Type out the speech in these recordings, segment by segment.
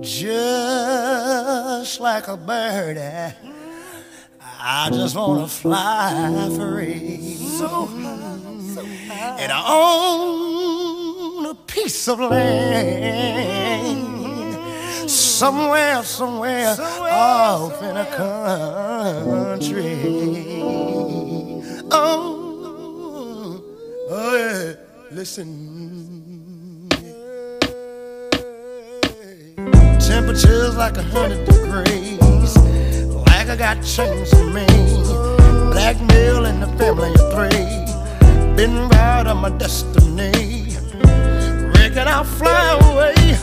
just like a bird. I just wanna fly free. So and I own a piece of land somewhere, somewhere, somewhere off somewhere. in a country. Oh, oh yeah. Listen. Temperatures like a hundred degrees, like I got chains on me. Blackmail in the family of three been right on my destiny. Reckon I'll fly away,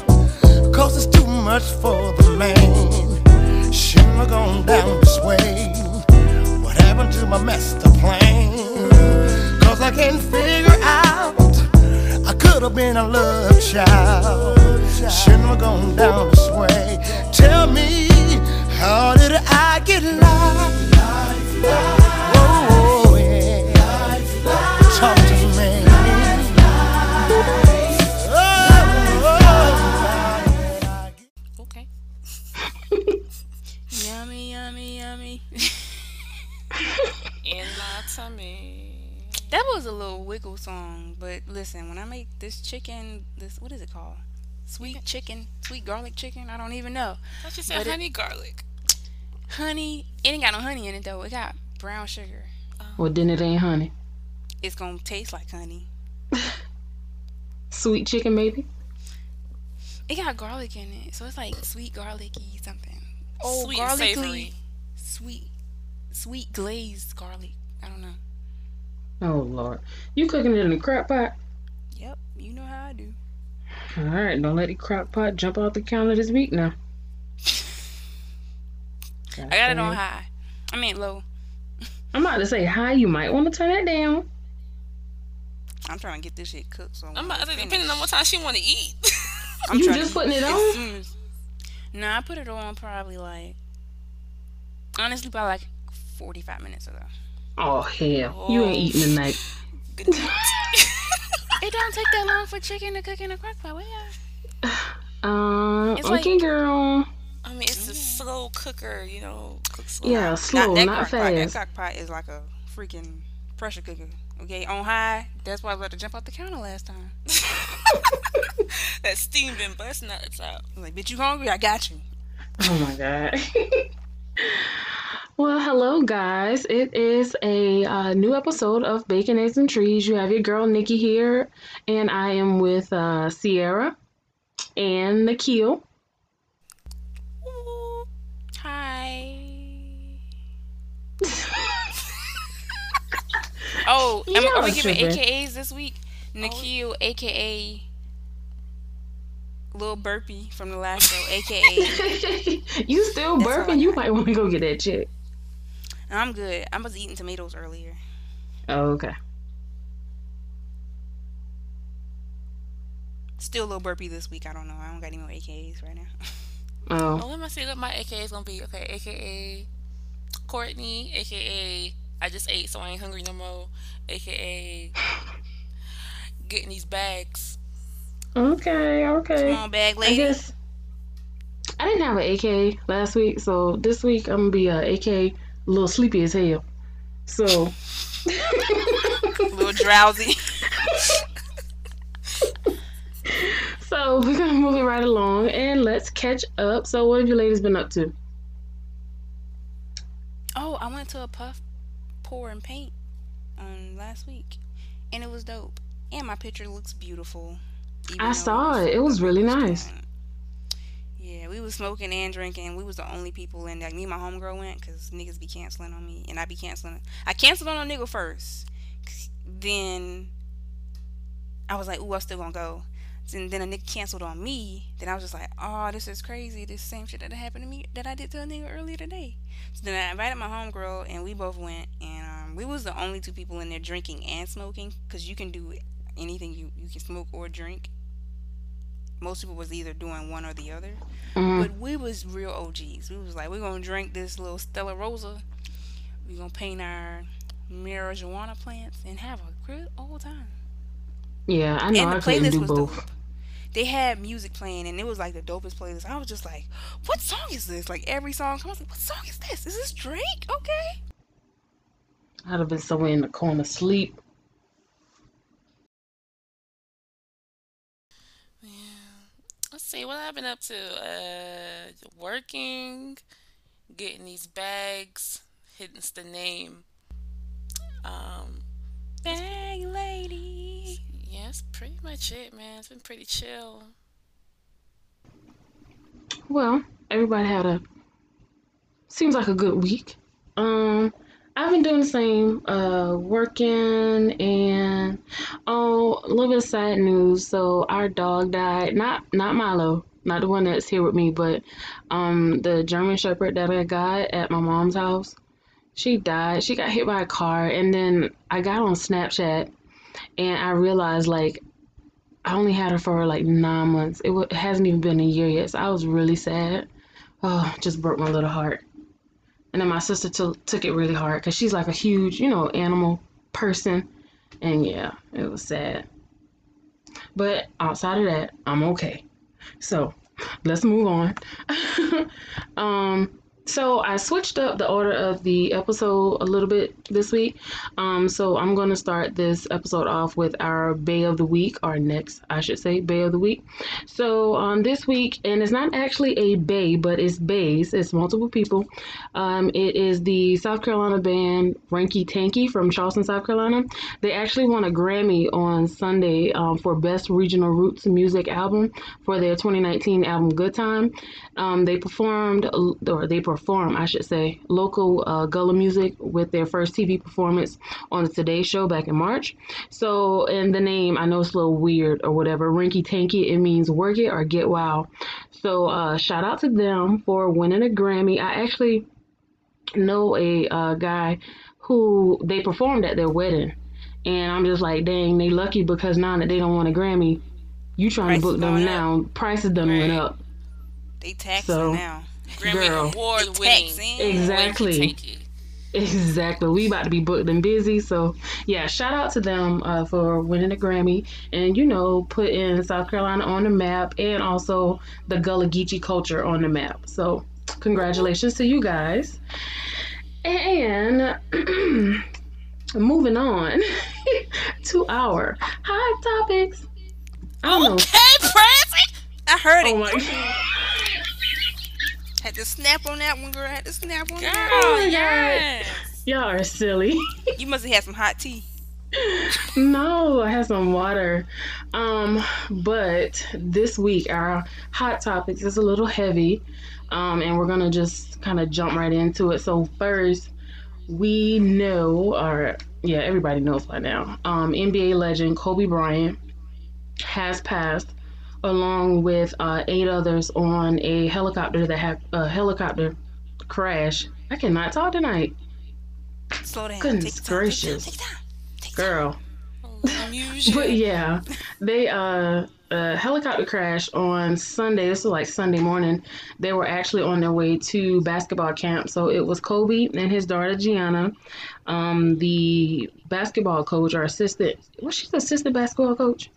cause it's too much for the man. Shouldn't gone down this way. What happened to my master plan? Cause I can't figure out. I could have been a love child. Shouldn't have gone down this way. Tell me, how did I get lost? Okay. Yummy, yummy, yummy. And I tummy. That was a little wiggle song, but listen, when I make this chicken, this what is it called? Sweet chicken, sweet garlic chicken. I don't even know. I just said honey it, garlic. Honey, it ain't got no honey in it though. It got brown sugar. Um, well, then it ain't honey. It's gonna taste like honey. Sweet chicken, maybe. It got garlic in it, so it's like sweet garlicky something. Oh, sweet garlicly, sweet, sweet glazed garlic. I don't know. Oh Lord, you cooking it in a crock pot? Yep, you know how I do. All right, don't let the crock pot jump off the counter this week now. I got it on high. I mean low. I'm about to say high. You might want to turn it down. I'm trying to get this shit cooked. So I'm about to say, depending on what time she want to eat. I'm you just putting it on? No, I put it on probably like honestly, probably like 45 minutes ago. Oh hell, oh. you ain't oh. eating tonight. it don't take that long for chicken to cook in a crock pot. What yeah. Um, it's okay, like, girl. I mean, it's a slow cooker, you know. Cook slow. Yeah, slow, not, not fast. Pot. That crock pot is like a freaking pressure cooker. Okay, on high. That's why I let to jump off the counter last time. that steam been busting out the top. I'm like, bitch, you hungry? I got you. Oh my god. Well, hello, guys. It is a uh, new episode of Bacon, Eggs, and Trees. You have your girl Nikki here, and I am with uh, Sierra and Nikhil. Hi. oh, am, are we giving AKAs this week? Nikhil, oh. aka Little Burpee from the last show, aka. you still burping? You might want to go get that check. I'm good. I was eating tomatoes earlier. Oh, okay. Still a little burpy this week. I don't know. I don't got any more AKAs right now. Oh. oh let me see what my AKA is gonna be. Okay, AKA Courtney, AKA I just ate so I ain't hungry no more. AKA getting these bags. Okay, okay. Come on, bag lady. I guess I didn't have an AK last week, so this week I'm gonna be a AK a little sleepy as hell. So a little drowsy. so we're gonna move it right along and let's catch up. So what have you ladies been up to? Oh, I went to a puff pour and paint um last week. And it was dope. And my picture looks beautiful. I saw it. It was really nice. Yeah, we was smoking and drinking. We was the only people in there. Like, me and my homegirl went because niggas be canceling on me, and I be canceling. I canceled on a nigga first. Then I was like, ooh, I'm still gonna go. And then a nigga canceled on me. Then I was just like, oh, this is crazy. This same shit that happened to me that I did to a nigga earlier today. So then I invited my homegirl, and we both went. And um, we was the only two people in there drinking and smoking because you can do anything you you can smoke or drink most people was either doing one or the other. Mm-hmm. But we was real OGs. We was like, we're gonna drink this little Stella Rosa. We're gonna paint our marijuana plants and have a good old time. Yeah, I know. And the I playlist was both. dope. they had music playing and it was like the dopest playlist. I was just like, what song is this? Like every song, I was like, what song is this? Is this Drake? Okay. I'd have been somewhere in the corner asleep. Yeah. Let's see what I've been up to. Uh, working, getting these bags. Hence the name. Um, Bag lady. yeah, that's pretty much it, man. It's been pretty chill. Well, everybody had a seems like a good week. Um, I've been doing the same, uh, working and oh, a little bit of sad news. So our dog died. Not not Milo, not the one that's here with me, but um, the German Shepherd that I got at my mom's house. She died. She got hit by a car, and then I got on Snapchat, and I realized like I only had her for like nine months. It, w- it hasn't even been a year yet, so I was really sad. Oh, just broke my little heart. And then my sister t- took it really hard because she's like a huge, you know, animal person. And yeah, it was sad. But outside of that, I'm okay. So let's move on. um, so I switched up the order of the episode a little bit this week. Um, so I'm going to start this episode off with our Bay of the Week, or next, I should say, Bay of the Week. So um, this week, and it's not actually a bay, but it's bays. It's multiple people. Um, it is the South Carolina band Ranky Tanky from Charleston, South Carolina. They actually won a Grammy on Sunday um, for Best Regional Roots Music Album for their 2019 album Good Time. Um, they performed, or they perform, I should say, local uh, Gullah music with their first TV performance on the Today Show back in March. So, in the name, I know it's a little weird or whatever, Ranky Tanky, it means work it or get wild. So, uh, shout out to them for winning a Grammy. I actually know a uh, guy who they performed at their wedding. And I'm just like, dang, they lucky because now that they don't want a Grammy, you trying Price to book them now. Prices done went Right. up. They taxing So- now. Grammy Girl. Award winning. Exactly. Exactly. We about to be booked and busy. So yeah, shout out to them uh, for winning a Grammy and you know putting South Carolina on the map and also the Gullah Geechee culture on the map. So congratulations to you guys. And moving on to our hot topics. I don't. Okay, Francie. I heard it. Oh my. Had to snap on that one, girl. Had to snap on Girl, that. Oh my yes. Y'all are silly. You must have had some hot tea. No, I had some water. Um, but this week our hot topics is a little heavy. Um, and we're gonna just kind of jump right into it. So first, we know, or yeah, everybody knows by now. Um, NBA legend Kobe Bryant has passed, along with uh, eight others on a helicopter that had a helicopter crash. I cannot talk tonight, Slow down. Goodness take your time, gracious. Take time. Take time. girl. But yeah, they uh a helicopter crash on Sunday. This was like Sunday morning. They were actually on their way to basketball camp. So it was Kobe and his daughter Gianna, um, the basketball coach or assistant. Was she the assistant basketball coach?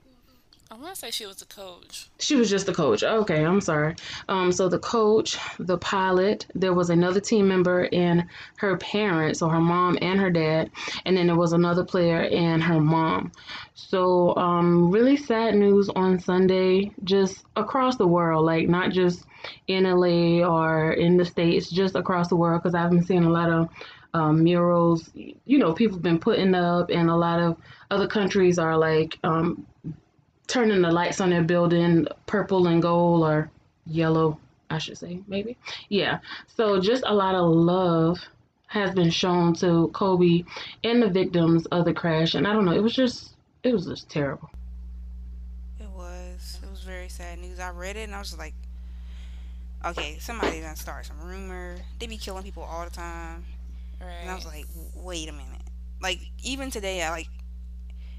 I want to say she was the coach. She was just the coach. Okay, I'm sorry. Um, so the coach, the pilot, there was another team member and her parents, so her mom and her dad, and then there was another player and her mom. So um, really sad news on Sunday, just across the world, like not just in LA or in the states, just across the world, because I've been seeing a lot of um, murals. You know, people have been putting up, and a lot of other countries are like um, turning the lights on their building purple and gold or yellow, I should say, maybe. Yeah. So just a lot of love has been shown to Kobe and the victims of the crash. And I don't know, it was just, it was just terrible. It was. It was very sad news. I read it and I was just like, okay, somebody done start some rumor. They be killing people all the time. Right. And I was like, wait a minute. Like even today, I like.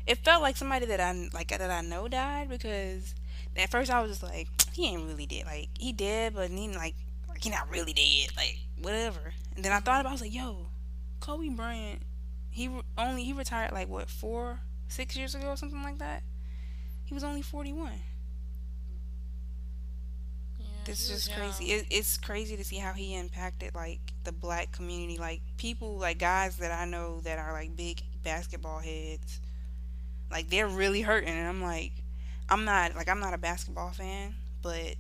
It felt like somebody that I like that I know died because at first I was just like, he ain't really dead. Like he dead, but he like, like he not really dead. Like whatever. And then I thought about, it, I was like, yo, Kobe Bryant, he re- only he retired like what four, six years ago or something like that. He was only forty one. Was just crazy. It, it's crazy to see how he impacted like the black community, like people, like guys that I know that are like big basketball heads. Like they're really hurting, and I'm like, I'm not like I'm not a basketball fan, but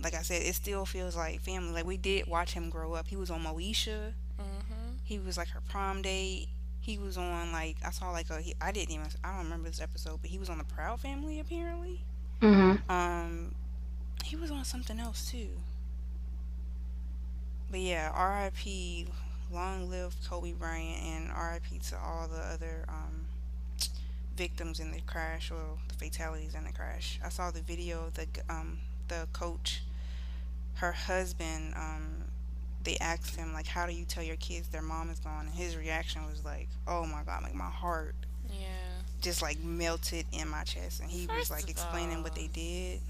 like I said, it still feels like family. Like we did watch him grow up. He was on Moesha. hmm He was like her prom date. He was on like I saw like a he, I didn't even I don't remember this episode, but he was on the Proud Family apparently. Mm-hmm. Um, he was on something else too. But yeah, R.I.P. Long live Kobe Bryant, and R.I.P. to all the other um, victims in the crash or the fatalities in the crash. I saw the video of the um the coach, her husband. Um, they asked him like, "How do you tell your kids their mom is gone?" And his reaction was like, "Oh my God!" Like my heart Yeah. just like melted in my chest, and he was like explaining what they did.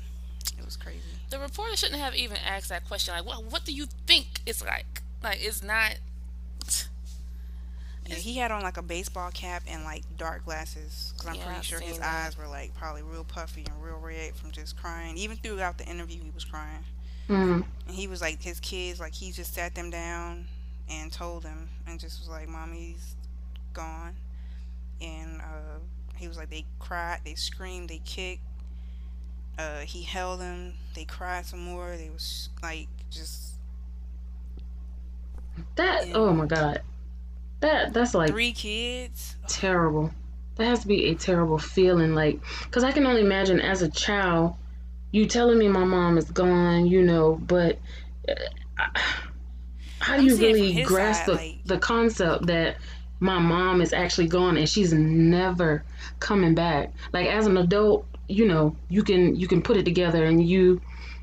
It was crazy. The reporter shouldn't have even asked that question. Like, what? What do you think it's like? Like, it's not. Yeah, he had on like a baseball cap and like dark glasses because I'm Yeah, pretty I've sure his seen that. eyes were like probably real puffy and real red from just crying. Even throughout the interview, he was crying, Mm-hmm. and he was like his kids like he just sat them down and told them and just was like, "Mommy's gone," and uh, he was like they cried, they screamed, they kicked. Uh, he held them. They cried some more. They was like just That Yeah. oh my god, that that's like three kids. terrible. That has to be a terrible feeling, like, cause I can only imagine as a child, you telling me my mom is gone, you know, but uh, how do I'm you seeing it from really grasp side, the, like- the concept that my mom is actually gone and she's never coming back? Like as an adult, you know, you can you can put it together and you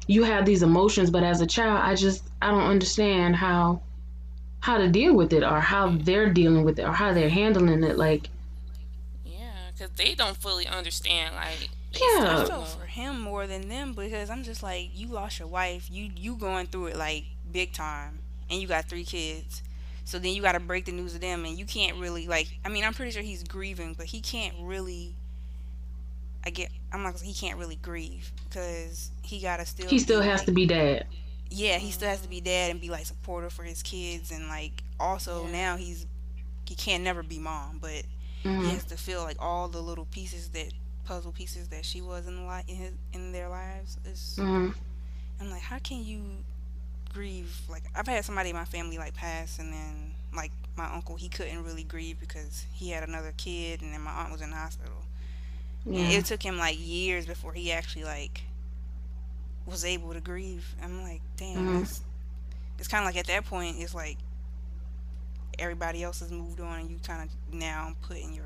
you have these emotions, but as a child, I just I don't understand how how to deal with it or how they're dealing with it or how they're handling it. Like Yeah, because they don't fully understand. Like, Yeah. I don't felt know. for him more than them because I'm just like, you lost your wife, you you going through it like big time, and you got three kids. So then you got to break the news to them, and you can't really like. I mean, I'm pretty sure he's grieving, but he can't really. I get. I'm not. gonna He can't really grieve because he gotta still. he still be, has like- to be dad. Yeah, he still has to be dad and be like supportive for his kids, and like also Yeah. now he's he can't never be mom, but he Mhm. has to feel like all the little pieces that puzzle pieces that she was in the li- in his in their lives. It's, Mhm. I'm like, how can you grieve? Like I've had somebody in my family like pass, and then like my uncle, he couldn't really grieve because he had another kid, and then my aunt was in the hospital. And it took him like years before he actually like was able to grieve. I'm like, damn, Mhm. it's, it's kind of like at that point, it's like everybody else has moved on, and you kind of now putting your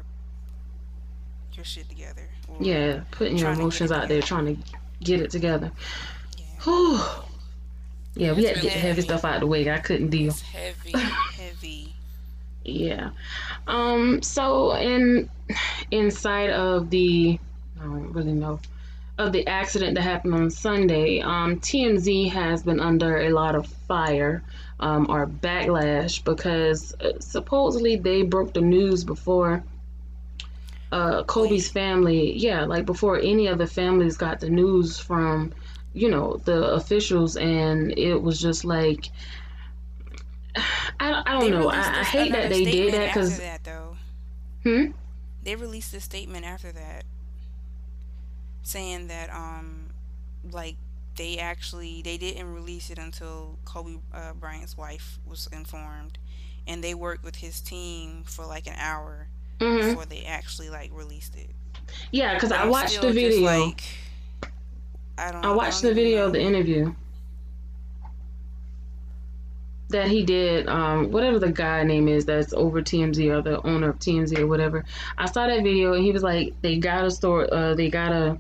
your shit together. Yeah, putting your trying to get emotions out there, trying to get it together. Yeah. Whew. Yeah, we It's had to get the heavy heavy. stuff out the way. I couldn't deal. It's heavy. heavy. Yeah. Um. So in inside of the, I don't really know, of the accident that happened on Sunday, um, TMZ has been under a lot of fire, um, or backlash because uh, supposedly they broke the news before. Uh, Kobe's family, yeah, like before any of the families got the news from, you know, the officials, and it was just like, I, don't- I don't know. I, I hate that they did that because, hmm, They released a statement after that saying that um like they actually they didn't release it until Kobe uh, Bryant's wife was informed and they worked with his team for like an hour hmm before they actually like released it. yeah, because I watched the just, video. like, I don't. I watched don't the video know. of the interview that he did. Um, whatever the guy name is that's over TMZ or the owner of TMZ or whatever. I saw that video and he was like, they got a store. Uh, they got a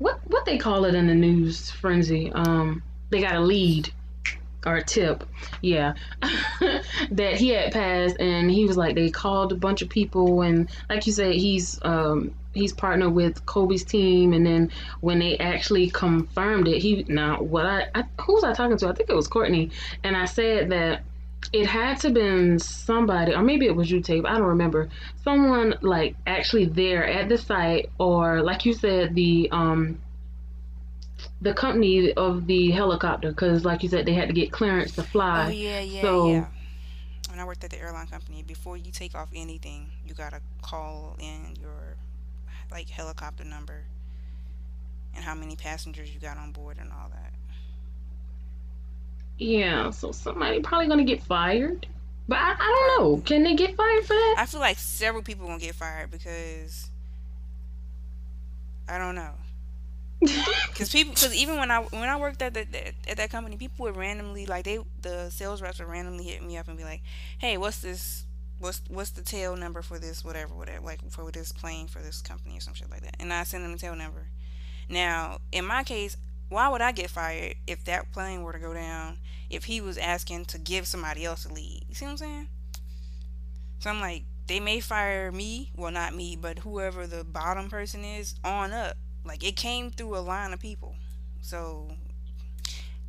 what what they call it in the news frenzy. Um, they got a lead or a tip, yeah, that he had passed, and he was like, they called a bunch of people, and like you said, he's um he's partnered with Kobe's team, and then when they actually confirmed it, he now what I, I who was I talking to? I think it was Courtney, and I said that it had to been somebody, or maybe it was you, Tape. I don't remember. Someone like actually there at the site, or like you said, the um the company of the helicopter because, like you said, they had to get clearance to fly. Oh yeah, yeah, So- yeah. When I worked at the airline company, before you take off anything, you gotta call in your like helicopter number and how many passengers you got on board and all that. Yeah, so somebody probably gonna get fired. But I, I don't know. Can they get fired for that? I feel like several people gonna get fired because I don't know. Cause people, cause even when I when I worked at the, at that company, people would randomly like they the sales reps would randomly hit me up and be like, "Hey, what's this? What's what's the tail number for this? Whatever, whatever, like for this plane for this company or some shit like that." And I send them the tail number. Now, in my case, why would I get fired if that plane were to go down? If he was asking to give somebody else a lead, you see what I'm saying? So I'm like, they may fire me, well, not me, but whoever the bottom person is on up. Like it came through a line of people, so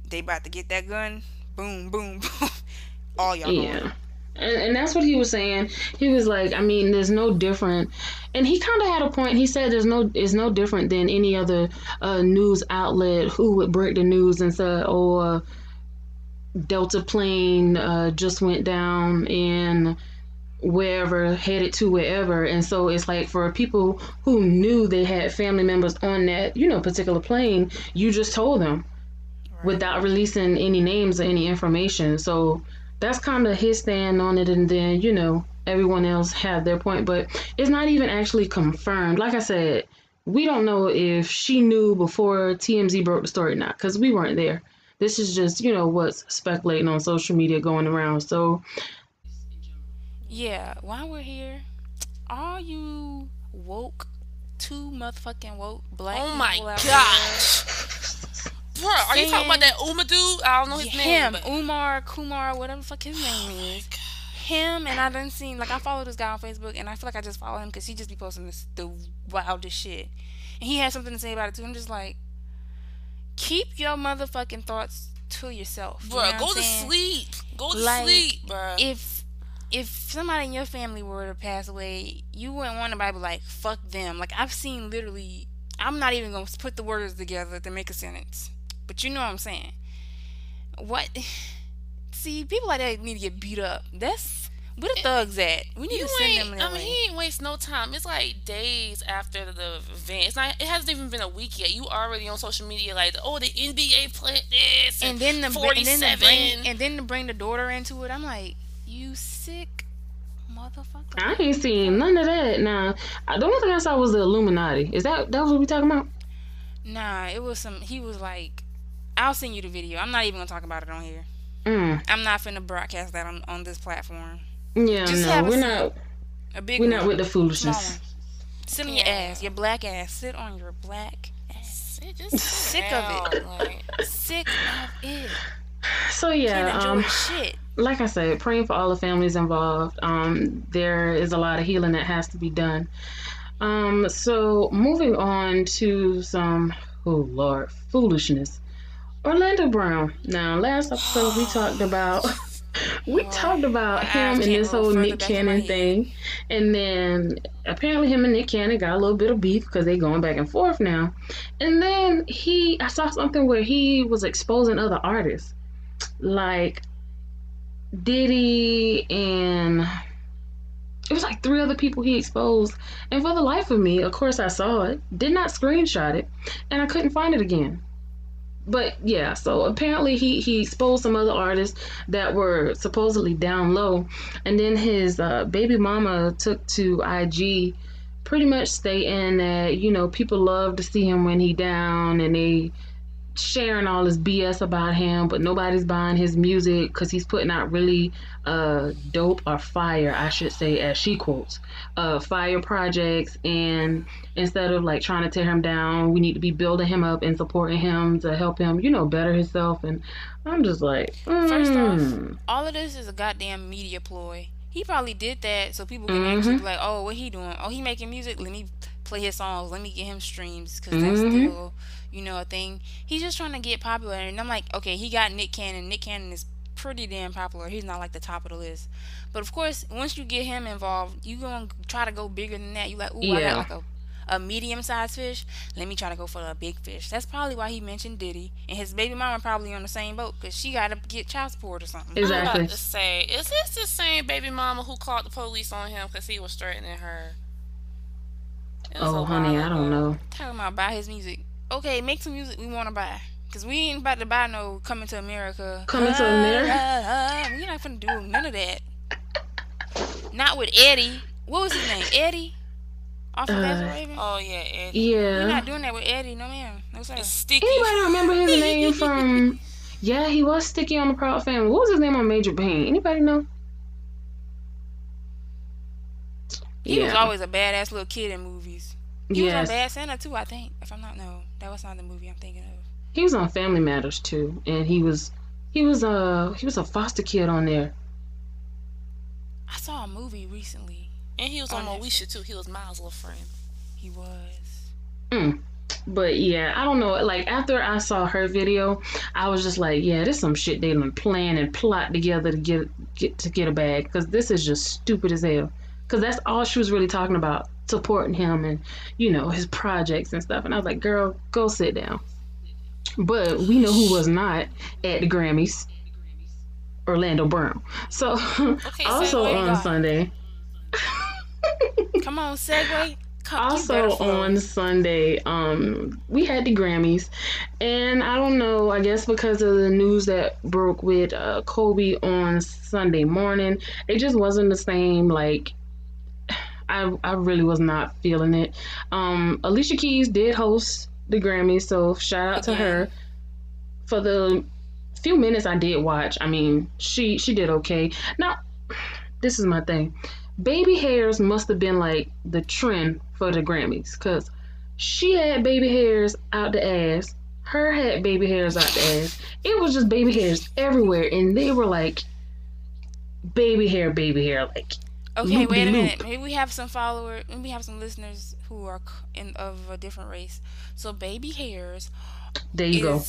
they about to get that gun. Boom, boom, boom. All y'all going. And, and that's what he was saying. He was like, I mean, there's no different. And he kind of had a point. He said there's no, it's no different than any other uh, news outlet who would break the news and say, oh, uh, Delta plane uh, just went down in wherever, headed to wherever. And so it's like for people who knew they had family members on that, you know, particular plane, you just told them Right. without releasing any names or any information. So that's kind of his stand on it, and then you know everyone else had their point, but it's not even actually confirmed. Like I said, we don't know if she knew before TMZ broke the story or not, because we weren't there. This is just you know what's speculating on social media going around. So Yeah, while we're here, all you woke, too motherfucking woke black Oh my people gosh. Bro, are you talking about that Uma dude? I don't know his him, name. but- Umar, Kumar, whatever the fuck his oh name is. Him and I done seen like I follow this guy on Facebook and I feel like I just follow him because he just be posting this the wildest shit, and he had something to say about it too. I'm just like, keep your motherfucking thoughts to yourself, you Bro, know go to sleep. Go to Like, sleep, bro. if if somebody in your family were to pass away, you wouldn't want to be like fuck them. Like I've seen literally, I'm not even gonna put the words together to make a sentence, but you know what I'm saying. What? See, people like that need to get beat up. That's where the eh, thugs at. We need you to send ain't, them I mean, way. he ain't waste no time. It's like days after the event. It's not. It hasn't even been a week yet. You already on social media like, oh, the NBA played this, And then the and forty-seven. then to bring and then to bring the daughter into it. I'm like, you sick motherfucker. I ain't seen none of that. Now the only thing I saw was the Illuminati. Is that that was what we talking about? Nah, it was some. He was like, I'll send you the video. I'm not even gonna talk about it on here. Mm. I'm not finna broadcast that on, on this platform. Yeah, Just no, have a we're seat. not. A big We're one. not with the foolishness. one. Sit on your ass, your black ass. Sit on your black ass. Sit- just sit Sick of it. Like, Sick of it. So yeah, um, shit. like I said, praying for all the families involved. Um, there is a lot of healing that has to be done. Um, so moving on to some, oh Lord, foolishness. Orlando Brown. Now, last episode we talked about, we talked about him and this whole Nick back in my Cannon thing, and then apparently him and Nick Cannon got a little bit of beef because they going back and forth now. And then he, I saw something where he was exposing other artists, like Diddy and it was like three other people he exposed. And for the life of me, of course I saw it, did not screenshot it, and I couldn't find it again. But yeah, so apparently he he exposed some other artists that were supposedly down low, and then his uh, baby mama took to IG, pretty much stating that you know people love to see him when he down, and they sharing all this BS about him, but nobody's buying his music because he's putting out really uh, dope or fire, I should say, as she quotes, uh, fire projects. And instead of like trying to tear him down, we need to be building him up and supporting him to help him, you know, better himself. And I'm just like, First off, mm. all of this is a goddamn media ploy. He probably did that so people can Mhm. actually be like, oh, what he doing? Oh, he making music. Let me play his songs. Let me get him streams because that's Mhm. still, you know, a thing. He's just trying to get popular. And I'm like, okay, he got Nick Cannon. Nick Cannon is pretty damn popular. He's not like the top of the list. But of course, once you get him involved, you gonna try to go bigger than that. You like, ooh, I got like a a medium sized fish, let me try to go for a big fish. That's probably why he mentioned Diddy. And his baby mama probably on the same boat because she got to get child support or something. I'm about to say, is this the same baby mama who called the police on him because he was threatening her? It was Oh, honey, while I don't know. Talking about buy his music. Okay, make some music we want to buy. Because we ain't about to buy no Coming to America. Coming to America? Ah, ah, ah. We're not going to do none of that. Not with Eddie. What was his name? Eddie? Off of Uh, That's Raven? Oh yeah, Eddie. Yeah. We're not doing that with Eddie. No, ma'am. No, sir. It's sticky. Anybody remember his name from? Yeah, he was sticky on the Proud Family. What was his name on Major Payne? Anybody know? He was always a badass little kid in movies. He Yes. was on Bad Santa too, I think. If I'm not no, that was not the movie I'm thinking of. He was on Family Matters too, and he was he was a he was a foster kid on there. I saw a movie recently. And he was on On Moesha too. He was Miles' little friend. He was. Mm. But yeah, I don't know. Like after I saw her video, I was just like, yeah, this some shit they done plan and plot together to get get to get a bag because this is just stupid as hell. Because that's all she was really talking about, supporting him and you know his projects and stuff. And I was like, girl, go sit down. But we know who was not at the Grammys. Orlando Brown. So also segue. on Sunday. Come on, segue. Come, also on Sunday, um, we had the Grammys, and I don't know. I guess because of the news that broke with uh, Kobe on Sunday morning, it just wasn't the same. Like, I I really was not feeling it. Um, Alicia Keys did host the Grammys, so shout out to her for the few minutes I did watch. I mean, she she did okay. Now, this is my thing baby hairs must have been like the trend for the Grammys because she had baby hairs out the ass. Her had baby hairs out the ass. It was just baby hairs everywhere, and they were like baby hair, baby hair. Like Okay, wait a loop-de-loop. minute. Maybe we have some followers. Maybe we have some listeners who are in of a different race. So baby hairs there you go.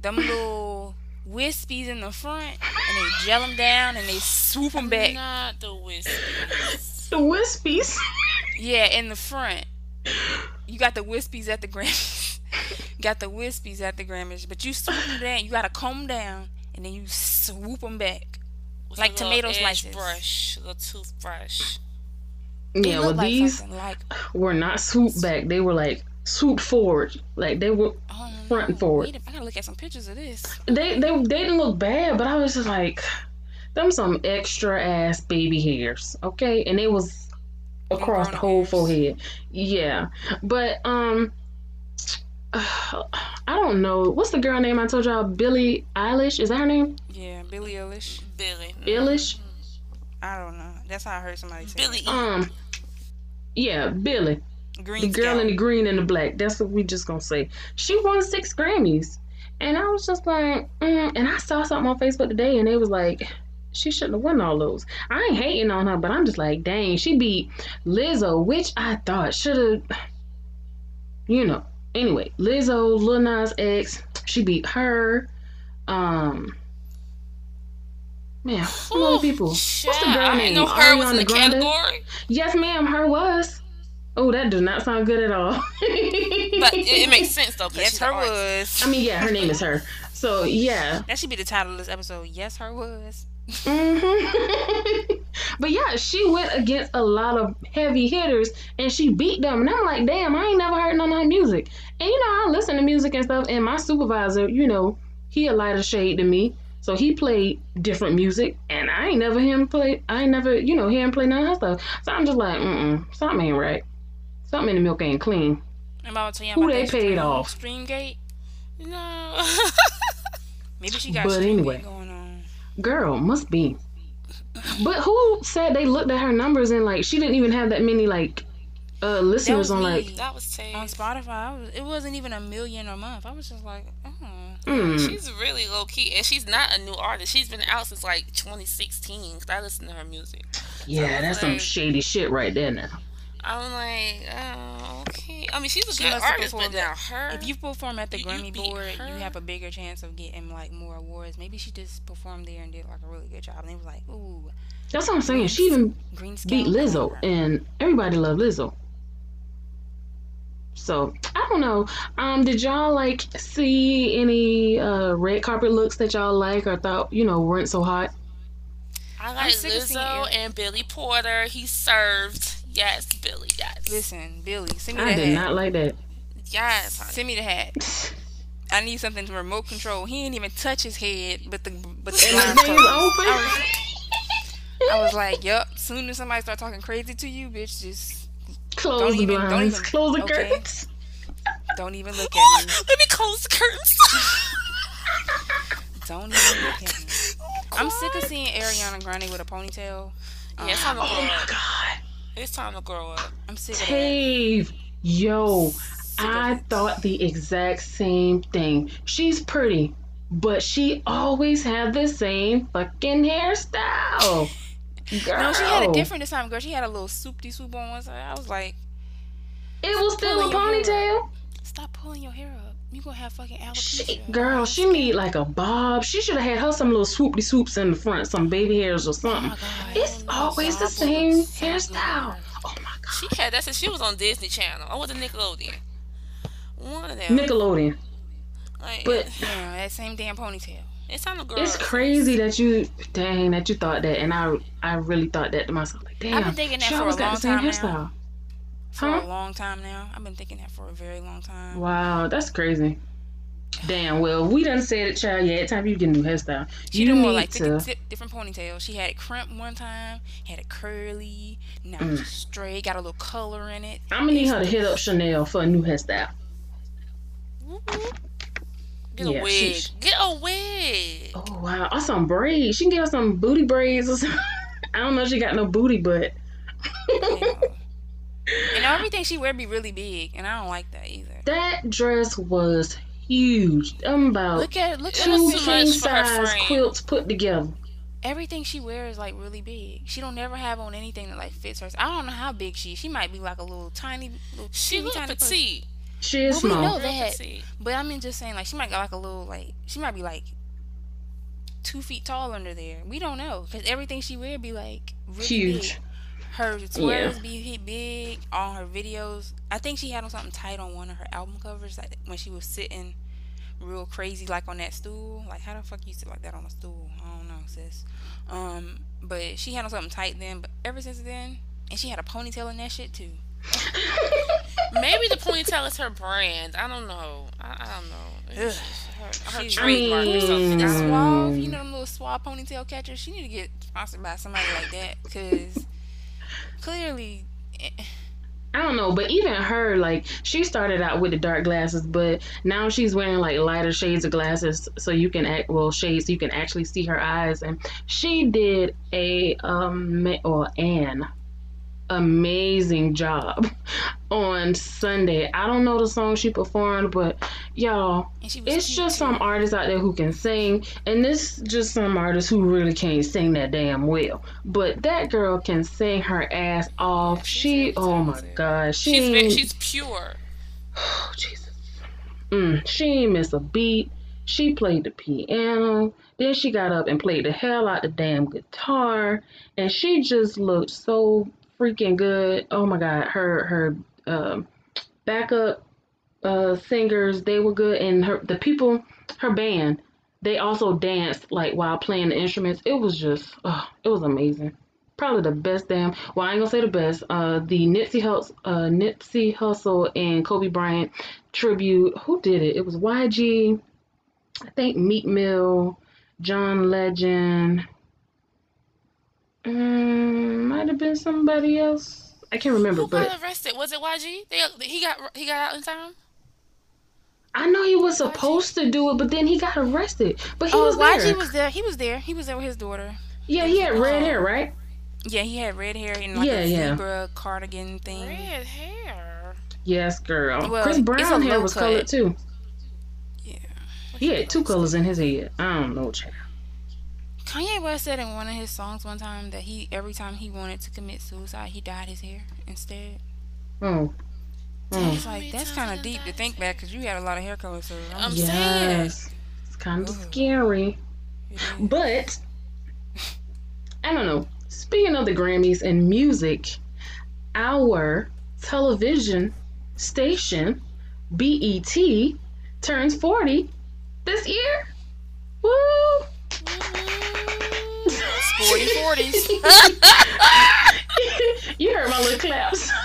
them little wispies in the front, and they gel them down and they swoop them back. Not the whiskies. The wispies. Yeah, in the front. You got the wispies at the Grammys. you got the wispies at the Grammys, but you swoop them down. You gotta comb 'em down, and then you swoop them back. With Like a little tomato slices. Brush, the toothbrush. Yeah, well like these like were not swooped back. They were like swooped forward. Like they were oh, no, Front and no, forward. wait a- I gotta look at some pictures of this. they they they didn't look bad, but I was just like, them some extra ass baby hairs, okay? And it was across the whole hairs. forehead. Yeah, but um, I don't know what's the girl name I told y'all. Billie Eilish is that her name? Yeah, Billie Eilish. Billy. Eilish. I don't know. That's how I heard somebody say. Billy. it. Um, yeah, Billie. Green the girl Scout. in the green and the black. That's what we just gonna say. She won six Grammys, and I was just like, mm. and I saw something on Facebook today, and it was like, she shouldn't have won all those. I ain't hating on her, but I'm just like, dang, she beat Lizzo, which I thought should have, you know. Anyway, Lizzo, Lil Nas X, she beat her. Um, man, some other people. What's the girl I name? know her was in the Grande? category. Yes, ma'am, her was. Oh, that does not sound good at all. But it, it makes sense though. 'cause Yes, her was. I mean, yeah, her name is her. So yeah. That should be the title of this episode. Yes, her was. Hmm but yeah, she went against a lot of heavy hitters and she beat them. And I'm like, damn, I ain't never heard none of her music. And you know, I listen to music and stuff. And my supervisor, you know, he a lighter shade than me. So he played different music, and I ain't never him play. I ain't never, you know, hear him play none of her stuff. So I'm just like, mm, something ain't right. Something in the milk ain't clean. About to Who about they paid stream, off? Streamgate. No. Maybe she got But Streamgate anyway. going. Girl, must be. But who said they looked at her numbers and like she didn't even have that many like uh listeners on me. like that was Tay. On Spotify, I was, it wasn't even a million a month. I was just like, oh. mm, She's really low key, and she's not a new artist. She's been out since like 2016. Cause I listen to her music. yeah, that's some shady shit right there now. I'm like, oh, okay. I mean, she's a She good must artist, but now her. If you perform at the You- you Grammy beat board, her? you have a bigger chance of getting like more awards. Maybe she just performed there and did like a really good job. And they was like, ooh, That's what I'm saying. She even Green beat Lizzo, Award. and everybody loved Lizzo. So I don't know. Um, did y'all like see any uh red carpet looks that y'all like or thought you know weren't so hot? I like sick Lizzo and Billy Porter. He served. Yes, Billy. Yes. Listen, Billy, send me I the did hat. not like that. Yes. honey. Send me the hat. I need something to remote control. He didn't even touch his head, but the but the And blinds the open. I was, I was like, yup. Soon as somebody start talking crazy to you, bitch, just Close Don't the even- don't blinds. even- Close the okay. curtains. don't even look at me. Let me close the curtains. Don't even look at me. I'm sick of seeing Ariana Grande with a ponytail. Yeah, it's time to Oh my god. It's time to grow up. I'm sick of that. Tave, yo, of I thought the exact same thing. She's pretty, but she always had the same fucking hairstyle. Girl. No, she had a different this time, girl. She had a little soupy swoop on one side. I was like, It was still a Pulling your hair ponytail. stop pulling your hair up. You gonna have fucking She, girl, she need like a bob. She should have had her some little swoopy swoops in the front, some baby hairs or Oh something. my god. It's always the same sabble. hairstyle. Oh my god. She had that since she was on Disney Channel. Or was it Nickelodeon? One of them. Nickelodeon. Like, But Yeah, that same damn ponytail. it's time to grow it's crazy that you, dang, that you thought that, and I, I really thought that to myself. Like, damn, I've been thinking that she for a always got long the same time now. For Huh? a long time now. I've been thinking that for a very long time. Wow, that's crazy. Damn. Well, we done said it, child. Yeah, it's time you get a new hairstyle. She you more like to. di- different ponytails. She had it crimped one time, had it curly, now Mm. it's straight, got a little color in it. I'm gonna need her to hit up Chanel for a new hairstyle. Get Yeah, a wig. sheesh. Get a wig. Oh wow, or some braids. She can get her some booty braids or something. I don't know. if She got no booty, but. And everything she wear be really big, and I don't like that either. that dress was huge. I'm about Look at look It at two was her too king much for her size quilts put together. everything she wears is like really big. She don't never have on anything that like fits her. I don't know how big she. is. She might be like a little tiny, little She teeny look tiny person. petite. She is Well, we small. know that. petite. But I mean, just saying, like she might got like a little like she might be like two feet tall under there. We don't know because everything she wear be like really Huge. Big. Her sweaters be hit big on her videos. I think she had on something tight on one of her album covers, like when she was sitting real crazy, like on that stool. Like how the fuck you sit like that on a stool? I don't know, sis. Um, but she had on something tight then. But ever since then, and she had a ponytail in that shit too. Maybe the ponytail is her brand. I don't know. I, I don't know. It's her, her trademark or something. I don't know. Suave, you know them little suave ponytail catchers. She need to get sponsored by somebody like that because clearly, I don't know, but even her, like, she started out with the dark glasses, but now she's wearing like lighter shades of glasses, so you can act well shades, so you can actually see her eyes. And she did a um or an amazing job on Sunday. I don't know the song she performed, but y'all, and she was it's just too. some artists out there who can sing, and this just some artists who really can't sing that damn well. But that girl can sing her ass off. she, oh my god, she, She's ain't- she's pure. oh Jesus, mm, she ain't miss a beat. She played the piano, then she got up and played the hell out the damn guitar, and she just looked so freaking good. Oh my god, her her um, backup uh, singers they were good, and her the people, her band, they also danced like while playing the instruments. It was just, oh, it was amazing. Probably the best damn. Well, I ain't gonna say the best. Uh, the Nipsey Hussle, uh, Nipsey Hussle and Kobe Bryant tribute. Who did it? It was YG. I think Meek Mill, John Legend. Um, might have been somebody else. I can't remember, Who but got arrested? Was it YG? They, he got he got out in time. I know he was supposed to do it, but then he got arrested. But he Oh, was there. YG was there. He was there. He was there with his daughter. yeah, he had red hair, right? Yeah, he had red hair and like Yeah, a yeah. zebra cardigan thing. Red hair. Yes, girl. Well, Chris Brown hair was cut. colored too. Yeah. He had two colors in his head. I don't know, child. Kanye West said in one of his songs one time that he every time he wanted to commit suicide, he dyed his hair instead. Oh, oh. It's like that's kind of deep to think back because you had a lot of hair color. So I'm I'm saying. It's kind of scary. But I don't know. Speaking of the Grammys and music, our television station, BET, turns 40 this year. Woo! Sporty 40s. you heard my little claps.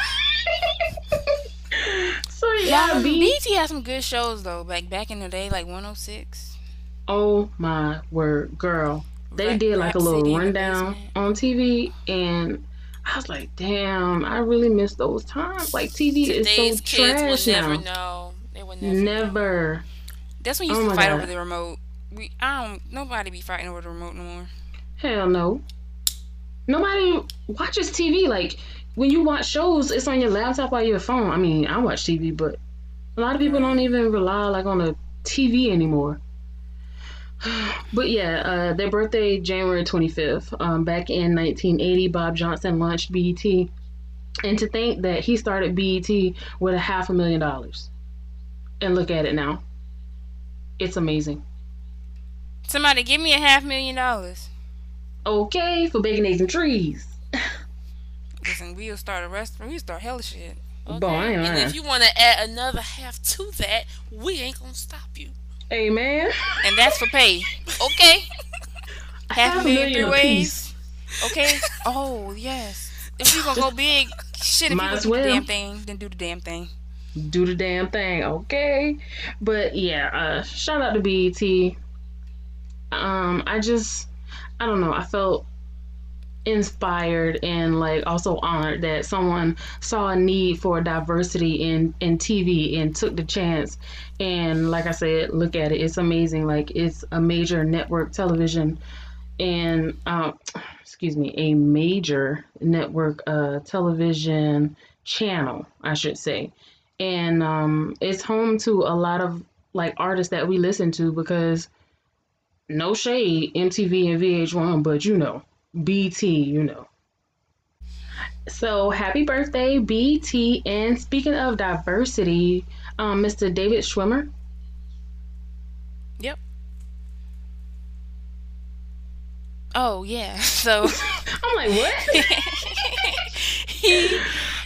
so Yeah, yeah, B. BET had some good shows though. Like back in the day, like 106. Oh my word, girl. They Rap- did like a little City rundown on TV, and I was like, damn, I really miss those times. Like TV is so kids trash will never now. know. They will never. know. That's when you Oh used to fight God. over the remote. We, I don't. Nobody be fighting over the remote no more. Hell no. Nobody watches TV. Like when you watch shows, it's on your laptop or your phone. I mean, I watch TV, but a lot of people don't even rely like on a TV anymore. But yeah, uh, their birthday January 25th. Um, back in 1980, Bob Johnson launched BET, and to think that he started BET with a half a million dollars, and look at it now. It's amazing. Somebody give me a half million dollars. Okay, for bacon, eggs, and trees. Listen, we'll start a restaurant. We'll start hella shit. Okay. Boy, and lying. if you want to add another half to that, we ain't gonna stop you. Amen. And that's for pay. Okay. Half a million three ways. Okay. Oh yes. If you gonna go big, shit. If Might you gonna do the damn thing, then do the damn thing. do the damn thing, okay? But yeah, uh shout out to BET. Um, I just I don't know, I felt inspired and like also honored that someone saw a need for diversity in in TV and took the chance. And like I said look at it it's amazing like it's a major network television and um excuse me a major network uh television channel I should say. And um, it's home to a lot of like artists that we listen to because no shade MTV and VH1, but you know BET, you know. So happy birthday BET! And speaking of diversity, um, Mr. David Schwimmer. Yep. Oh yeah. So I'm like what? he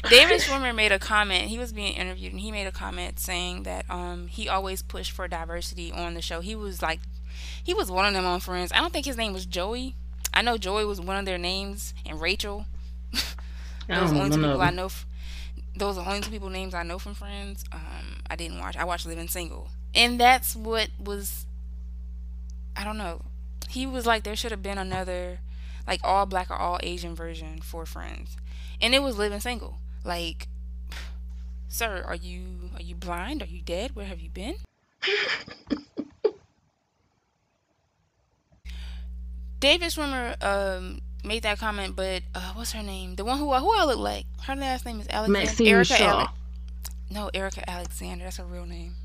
David Schwimmer made a comment. He was being interviewed and he made a comment saying that um he always pushed for diversity on the show. He was like he was one of them on Friends. I don't think his name was Joey. I know Joey was one of their names and Rachel. I those are the only two people I know. F- those are the only two people names I know from Friends. Um, I didn't watch. I watched Living Single, and that's what was. I don't know. He was like, there should have been another, like all black or all Asian version for Friends, and it was Living Single. Like, sir, are you are you blind? Are you dead? Where have you been? David Schwimmer um made that comment, but uh, what's her name? The one who who I look like. Her last name is Alexander. Maxine Erika Shaw. Ale- no, Erika Alexander. That's her real name.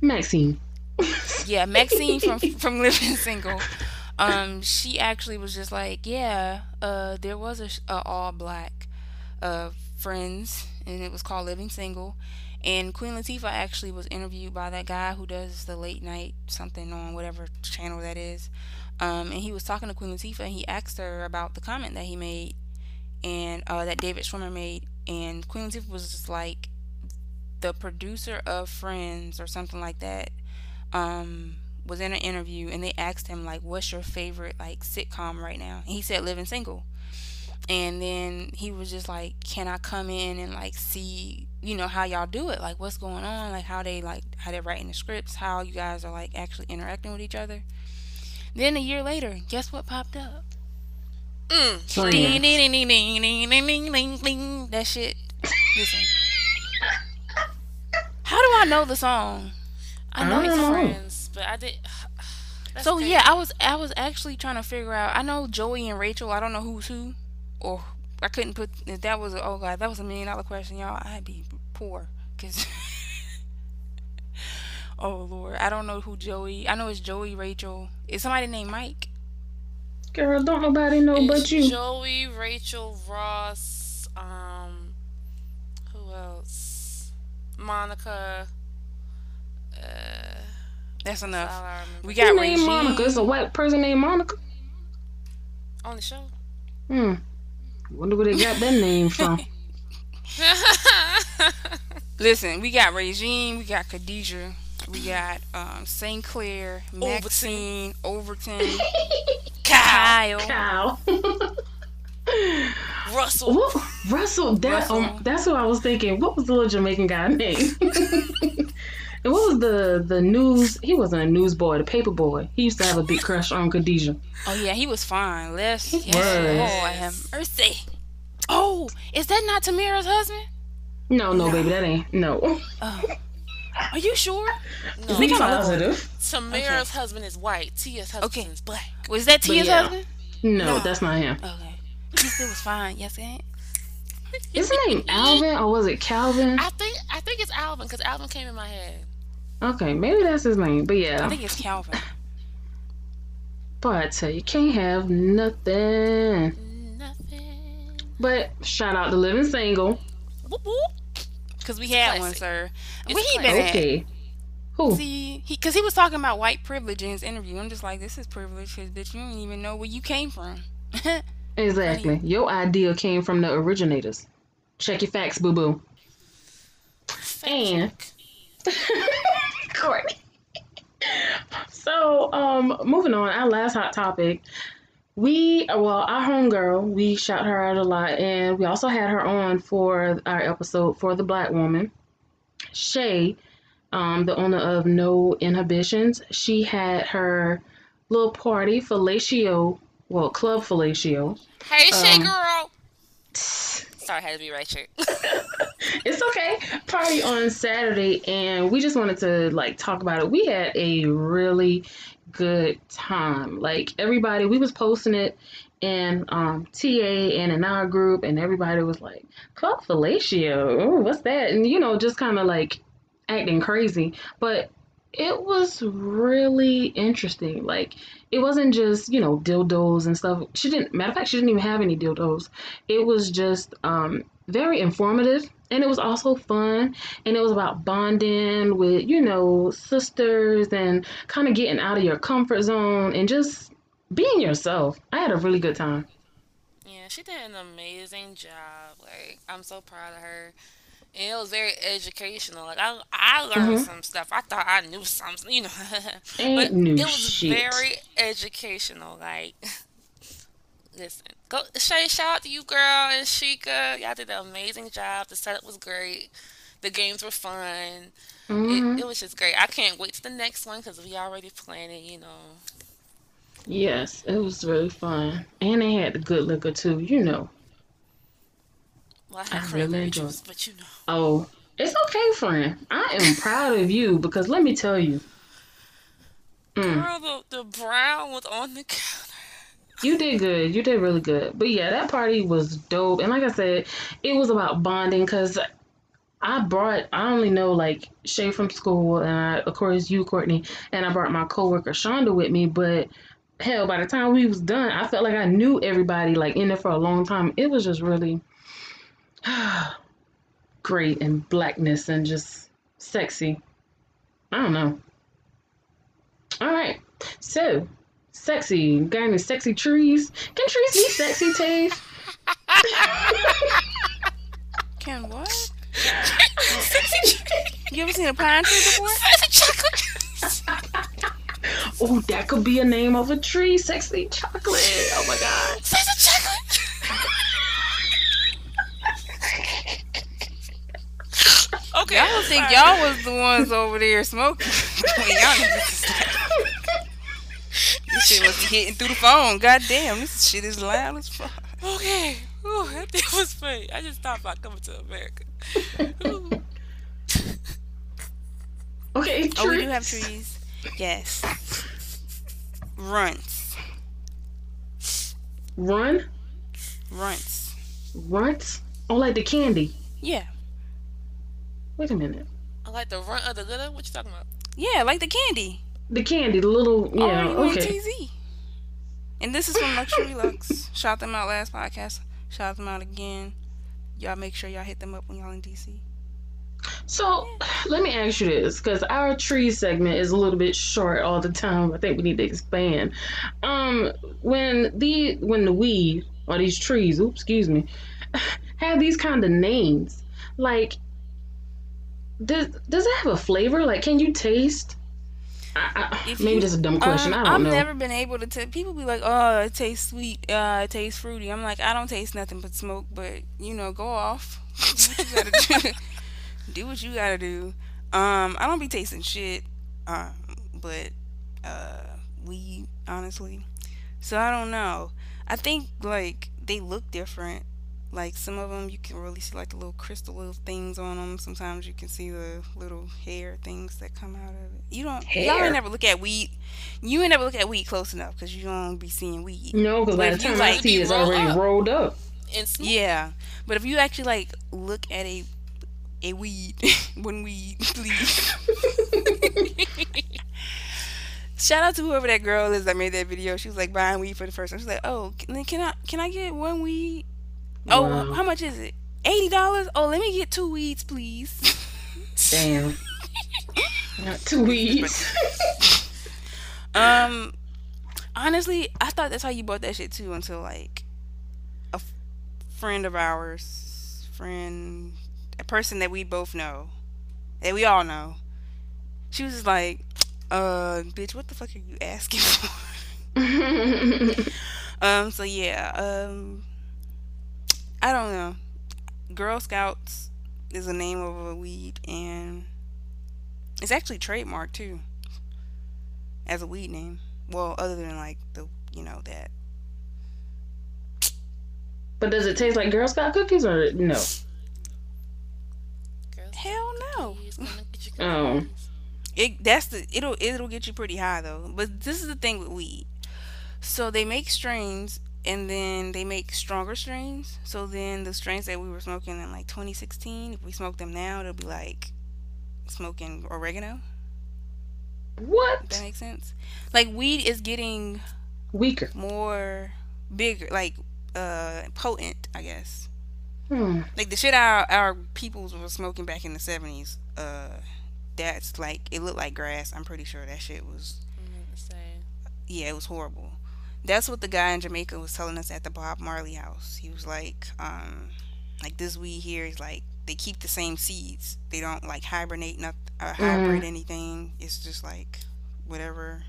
Maxine. Yeah, Maxine from from Living Single. Um, she actually was just like, yeah, uh, there was a, a all black uh Friends, and it was called Living Single. And Queen Latifah actually was interviewed by that guy who does the late night something on whatever channel that is. Um, and he was talking to Queen Latifah, and he asked her about the comment that he made, and uh, that David Schwimmer made. And Queen Latifah was just like, the producer of Friends or something like that um was in an interview and they asked him like what's your favorite like sitcom right now? And he said living single. And then he was just like can i come in and like see you know how y'all do it? Like what's going on? Like how they like how they're writing the scripts? How you guys are like actually interacting with each other then a year later guess what popped up Mm. Ding, ding, ding, ding, ding, ding, ding, ding, ding. that shit listen how do i know the song I know I he's don't know. friends, but I did. That's So crazy. yeah, I was I was actually trying to figure out. I know Joey and Rachel. I don't know who's who, or I couldn't put. If that was a, oh god, that was a million dollar question, y'all. I'd be poor because. oh lord, I don't know who Joey. I know it's Joey, Rachel. Is somebody named Mike? Girl, don't nobody know It's but you. Joey, Rachel, Ross, um, who else? Monica. Uh, That's that's enough. I remember. We Who got named Regine. Monica? It's a white person named Monica. on the show. Hmm. Wonder where they got that name from. Listen, we got Regine, we got Khadijah, we got um, Synclaire, Maxine, Overton, Kyle, Kyle. Russell. What? Russell, that, Um, that's what I was thinking. What was the little Jamaican guy name? and what was the the news? He wasn't a newsboy, the paper boy. He used to have a big crush on Khadijah. Oh yeah, he was fine. Les, yes. was. Oh, have mercy. Oh, is that not Tamera's husband? No, no, baby, that ain't no. Are you sure? No, Be I'm positive. Tamera's husband is white. Tia's husband Okay. is black. Was that Tia's yeah. husband? No, No. that's not him. Okay. He still was fine. Yes, it ain't. Is his name Alvin or was it Calvin? I think I think it's Alvin because Alvin came in my head. Okay, maybe that's his name. But yeah. I think it's Calvin. but I tell you, can't have nothing. Nothing. But shout out to Living Single. Whoop, whoop. Cause we had one, sir. It's Where he classic. been at? Okay. Who? See, he, cause he was talking about white privilege in his interview. I'm just like, this is privilege, cause bitch, you don't even know where you came from. Exactly. Your idea came from the originators. Check your facts, boo boo. And Courtney. So, um, moving on, our last hot topic. We, well, our homegirl, we shout her out a lot, and we also had her on for our episode for the black woman. Shay, um, the owner of No Inhibitions, she had her little party, fellatio, well, club fellatio. Hey, Shay Um, girl. Sorry, I had to be right chick. It's okay. Party on Saturday, and we just wanted to like talk about it. We had a really good time. Like everybody, we was posting it in um, TA and in our group, and everybody was like, "Club fellatio, Ooh, what's that?" And you know, just kind of like acting crazy. But it was really interesting. Like it wasn't just you know dildos and stuff. She didn't. Matter of fact, she didn't even have any dildos. It was just um, very informative and it was also fun and it was about bonding with you know sisters and kind of getting out of your comfort zone and just being yourself i had a really good time Yeah, she did an amazing job. Like, I'm so proud of her. And it was very educational. Like, I, I learned mm-hmm. some stuff. I thought I knew something, you know. But it was shit. very educational. Like, listen, go Shay, shout out to you, girl, and Sheikah. Y'all did an amazing job. The setup was great. The games were fun. Mhm. It, it was just great. I can't wait to the next one because we already planning, you know. yes it was really fun and they had the good liquor too you know Well, I I really enjoyed juice, but you know. oh it's okay friend i am proud of you because let me tell you Mm. Girl, the, the brown was on the counter. You did good. You did really good. But yeah, that party was dope. And like I said, it was about bonding because I brought, I only know like Shay from school, and I, of course you, Courtney, and I brought my coworker Shonda with me. But hell, by the time we was done, I felt like I knew everybody like in there for a long time. It was just really great and blackness and just sexy. I don't know. All right, so sexy. Got any sexy trees? Can trees be sexy, Tave? Can what? Sexy trees. You ever seen a pine tree before? Sexy chocolate. Oh, that could be a name of a tree. Sexy chocolate. Oh my god. Sexy chocolate. okay. Y'all don't think y'all was the ones over there smoking. Y'all niggas is like- this shit must be hitting through the phone. God damn, this shit is loud as fuck. Okay. Ooh, that thing was funny. I just thought about coming to America. Ooh. Okay, Oh, we do have trees. trees. Yes. Runts. Run, Runts. runts. Oh, like the candy. Yeah. Wait a minute. I like the runt of the litter. What you talking about? Yeah, like the candy. The candy, the little yeah. Oh, okay. TZ. And this is from Luxury Lux. Shout them out last podcast. Shout them out again. Y'all make sure y'all hit them up when y'all in DC. So let me ask you this, because our tree segment is a little bit short all the time. I think we need to expand. Um, when the when the weed or these trees, oops, excuse me, have these kind of names, like does does it have a flavor? Like, can you taste? I, I, maybe you- this a dumb question. Um, I don't I've know. never been able to tell. People be like, "Oh, it tastes sweet. Uh, it tastes fruity." I'm like, I don't taste nothing but smoke. But you know, go off. do what you gotta do. do what you gotta do. Um, I don't be tasting shit. Um, but uh, weed, honestly. So I don't know. I think like they look different. Like some of them, you can really see like the little crystal little things on them. Sometimes you can see the little hair things that come out of it. You don't. Y'all Hair? ain't never look at weed. You ain't never look at weed close enough because you don't be seeing weed. No, because by the if you time I like see it's already up. rolled up. And. Yeah, but if you actually like look at a a weed, when weed, please. Shout out to whoever that girl is that made that video. She was like buying weed for the first time. She's like, "Oh, can can I can I get one weed? Oh, Wow. how much is it? Eighty dollars? Oh, let me get two weeds, please." Damn. Not two weeds. um, honestly, I thought that's how you bought that shit too until like a f- friend of ours, friend, a person that we both know, that we all know. She was just like, "Uh, bitch, what the fuck are you asking for?" Um, so yeah, um, I don't know. Girl Scouts is the name of a weed, and it's actually trademarked too as a weed name. Well, other than like the you know that but does it taste like Girl Scout cookies or no? Hell no. please, come and get your Oh. It that's the it'll it'll get you pretty high though. But this is the thing with weed. So they make strains and then they make stronger strains. So then the strains that we were smoking in like 2016, if we smoke them now, it'll be like smoking oregano. If that makes sense. Like weed is getting Weaker. more bigger, like uh potent, I guess. Hmm. Like the shit our our peoples were smoking back in the 70s. Uh, that's like it looked like grass. I'm pretty sure that shit was I'm gonna yeah, it was horrible. That's what the guy in Jamaica was telling us at the Bob Marley house. He was like, um, like this weed here is like they keep the same seeds. They don't like hibernate, not uh, hybrid anything. It's just like whatever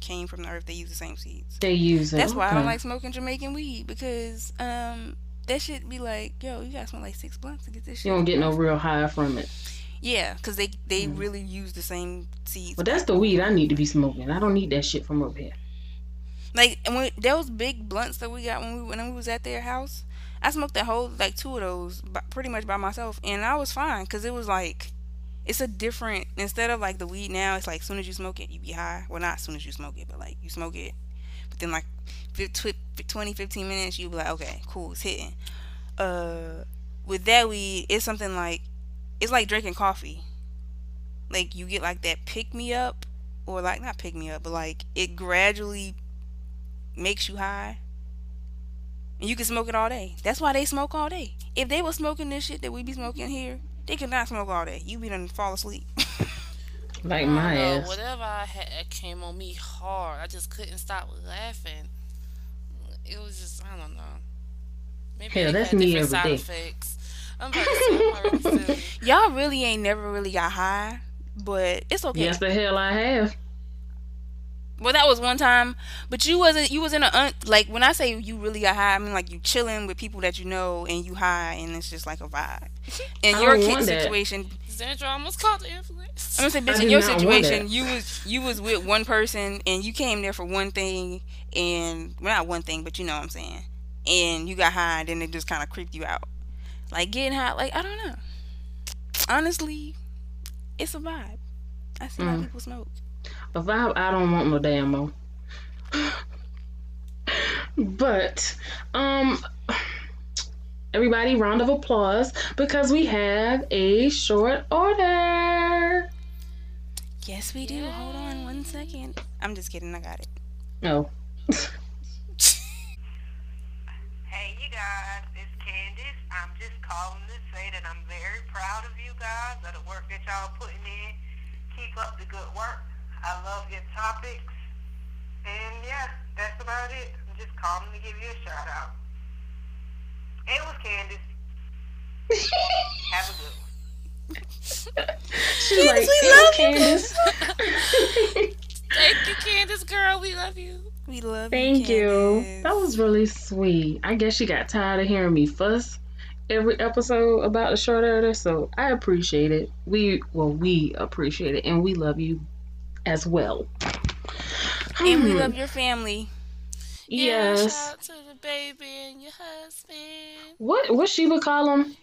came from the earth. They use the same seeds. They use it. That's why I don't like smoking Jamaican weed because um that shit be like, yo, you gotta smoke like six blunts to get this shit. You don't get no real high from it. Yeah, because they they really use the same seeds. But that's the weed I need to be smoking. I don't need that shit from up here. Like and those big blunts that we got when we when we was at their house, I smoked that whole like two of those, by, pretty much by myself, and I was fine because it was like, it's a different instead of like the weed now. It's like as soon as you smoke it, you be high. Well, not as soon as you smoke it, but like you smoke it, but then like fif- 20, 15 minutes, you be like, okay, cool, it's hitting. Uh, with that weed, it's something like, it's like drinking coffee. Like you get like that pick me up, or like not pick me up, but like it gradually makes you high. And you can smoke it all day. That's why they smoke all day. If they were smoking this shit that we be smoking here, they could not smoke all day. You be done fall asleep. Like my don't know, ass. Whatever I had came on me hard. I just couldn't stop laughing. It was just I don't know. Maybe Hell, that's me different every side day. effects. I'm about to say, I'm already silly. Y'all really ain't never really got high, but it's okay. Yes, the hell I have. Well, that was one time, but you wasn't. You was in a un, like when I say you really got high, I mean like you chilling with people that you know and you high, and it's just like a vibe. In I your don't kid situation, Sandra almost caught the influence. I'm gonna say, bitch, in your situation, you was you was with one person and you came there for one thing, and well, not one thing, but you know what I'm saying, and you got high, and then it just kind of creeped you out. Like getting high, like I don't know. Honestly, it's a vibe. I see how Mm. people smoke. A vibe I don't want no damn more. But um everybody round of applause because we have a short order. Yes, we do. Hold on one second. I'm just kidding. I got it. No. Hey, you guys, it's Candice. I'm just calling to say that I'm very proud of you guys, of the work that y'all putting in. Keep up the good work. I love your topics. And yeah, that's about it. I'm just calling to give you a shout out. It was Candice. Have a good one. She's like, we "Ew, love you." Candace. Thank you, Candace, girl. We love you. We love you. Thank you. you. That was really sweet. I guess she got tired of hearing me fuss every episode about the short order, so I appreciate it. We well, we appreciate it, and we love you as well. And we Hmm. love your family. Yeah, Yes. out to the baby and your husband. What what she would call him?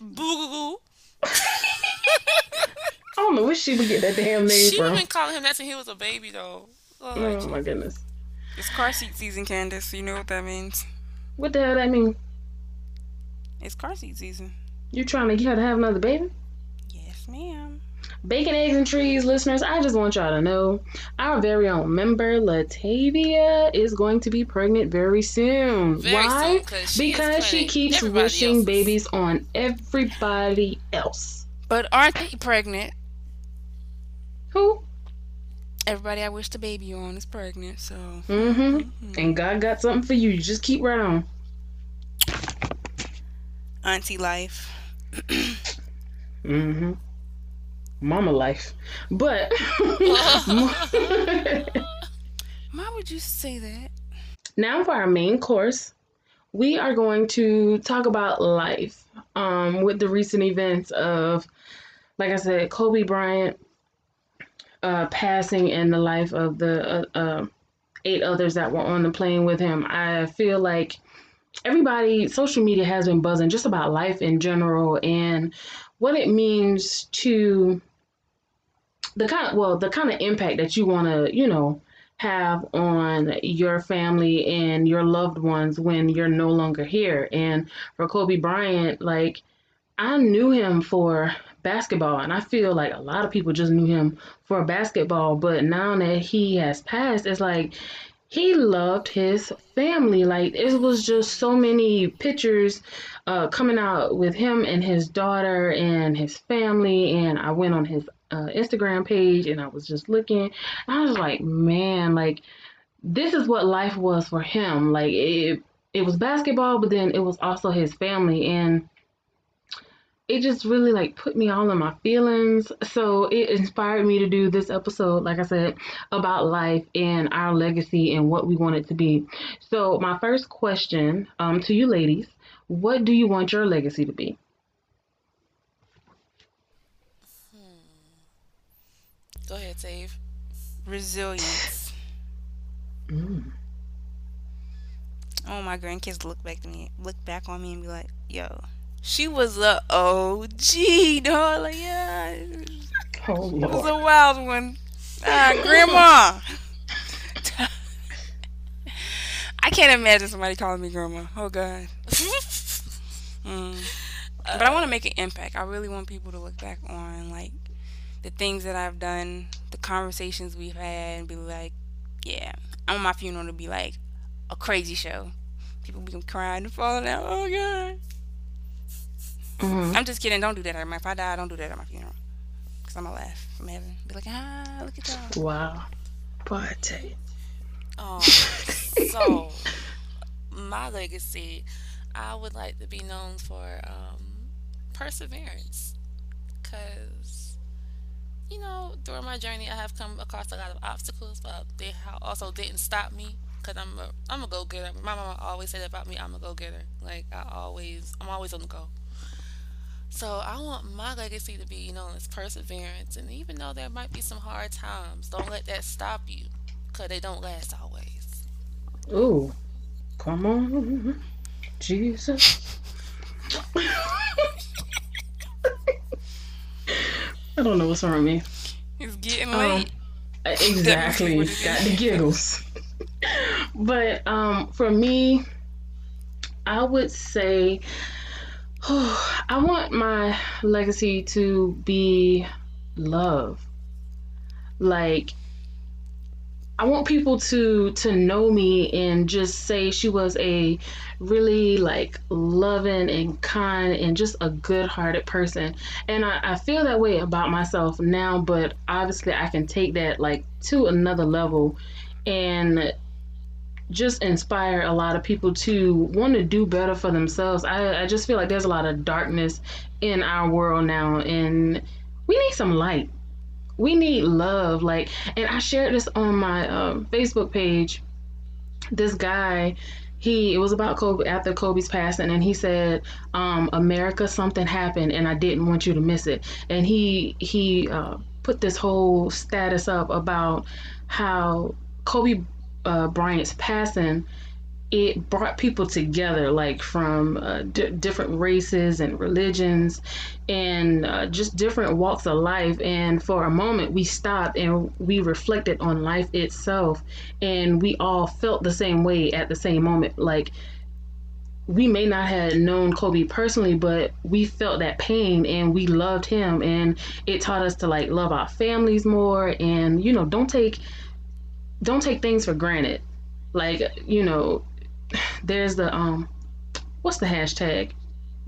Boo I don't know where she would get that damn name She from. been calling him that since he was a baby, though. Oh, Oh my goodness. It's car seat season, Candace. You know what that means. What the hell that mean? It's car seat season. You trying to get her to have another baby? Yes, ma'am. Bacon, eggs, and trees, listeners, I just want y'all to know our very own member, Latavia, is going to be pregnant very soon. Very Why? soon, she because she keeps wishing else's. babies on everybody else. But aren't they pregnant? Who? Everybody I wish the baby on is pregnant, so Mm-hmm. And God got something for you. You just keep right on. auntie life. Mm-hmm. Mama life. But Why would you say that? now for our main course, we are going to talk about life um, with the recent events of, like I said, Kobe Bryant uh, passing and the life of the uh, uh, eight others that were on the plane with him. I feel like everybody, social media has been buzzing just about life in general and what it means to the kind of well the kind of impact that you want to you know have on your family and your loved ones when you're no longer here. And for Kobe Bryant, like I knew him for basketball, and I feel like a lot of people just knew him for basketball. But now that he has passed, it's like he loved his family. Like it was just so many pictures uh, coming out with him and his daughter and his family. And I went on his uh, Instagram page and I was just looking. I was like, man, like this is what life was for him. Like it, it was basketball, but then it was also his family, and it just really like put me all in my feelings. So it inspired me to do this episode, like I said, about life and our legacy and what we want it to be. So my first question um, to you ladies, what do you want your legacy to be? Go ahead, Save. Resilience. Mm. Oh, my grandkids look back to me, look back on me, and be like, "Yo, she was a OG, dog. Like, yeah, it Oh was a wild one. Ah, grandma." I can't imagine somebody calling me grandma. Oh God. Mm. But I want to make an impact. I really want people to look back on like the things that I've done, the conversations we've had, and be like, yeah, I want my funeral to be like a crazy show. People be crying and falling out. Oh God. Mhm. I'm just kidding. Don't do that. at my- If I die, don't do that at my funeral. Cause I'm gonna laugh from heaven. Be like, ah, look at y'all. Wow. Party. Um, so my legacy, I would like to be known for um, perseverance, cause you know during my journey I have come across a lot of obstacles, but they also didn't stop me. Cause I'm a I'm a go getter. My mama always said about me, I'm a go getter. Like I always I'm always on the go. So I want my legacy to be you know, as perseverance, and even though there might be some hard times, don't let that stop you, cause they don't last always. Ooh. Come on. Jesus. I don't know what's wrong with me. It's getting Um. Exactly. Got the giggles. but um, for me, I would say I want my legacy to be love. Like I want people to to know me and just say she was a really like loving and kind and just a good-hearted person. And I, I feel that way about myself now, but obviously I can take that like to another level and just inspire a lot of people to want to do better for themselves. I, I just feel like there's a lot of darkness in our world now, and we need some light. We need love. Like, and I shared this on my um, Facebook page. This guy, he it was about Kobe after Kobe's passing, and he said, um, "America, something happened, and I didn't want you to miss it." And he he uh, put this whole status up about how Kobe uh, Bryant's passing, it brought people together, like from uh, d- different races and religions, and uh, just different walks of life. And for a moment, we stopped and we reflected on life itself, and we all felt the same way at the same moment. Like we may not have known Kobe personally, but we felt that pain and we loved him, and it taught us to like love our families more, and you know, don't take don't take things for granted. Like, you know, there's the um what's the hashtag?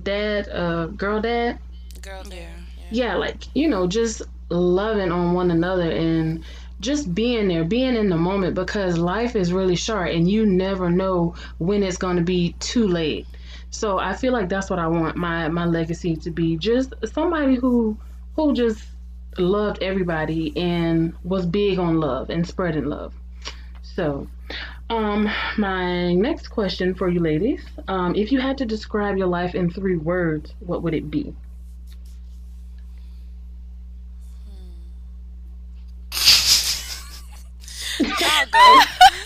Dad, uh girl dad? Girl, Yeah. yeah. Yeah, like, you know, just loving on one another and just being there, being in the moment because life is really short and you never know when it's going to be too late. So I feel like that's what I want my my legacy to be. Just somebody who who just loved everybody and was big on love and spreading love. So, um, my next question for you ladies: um, If you had to describe your life in three words, what would it be? I'll go.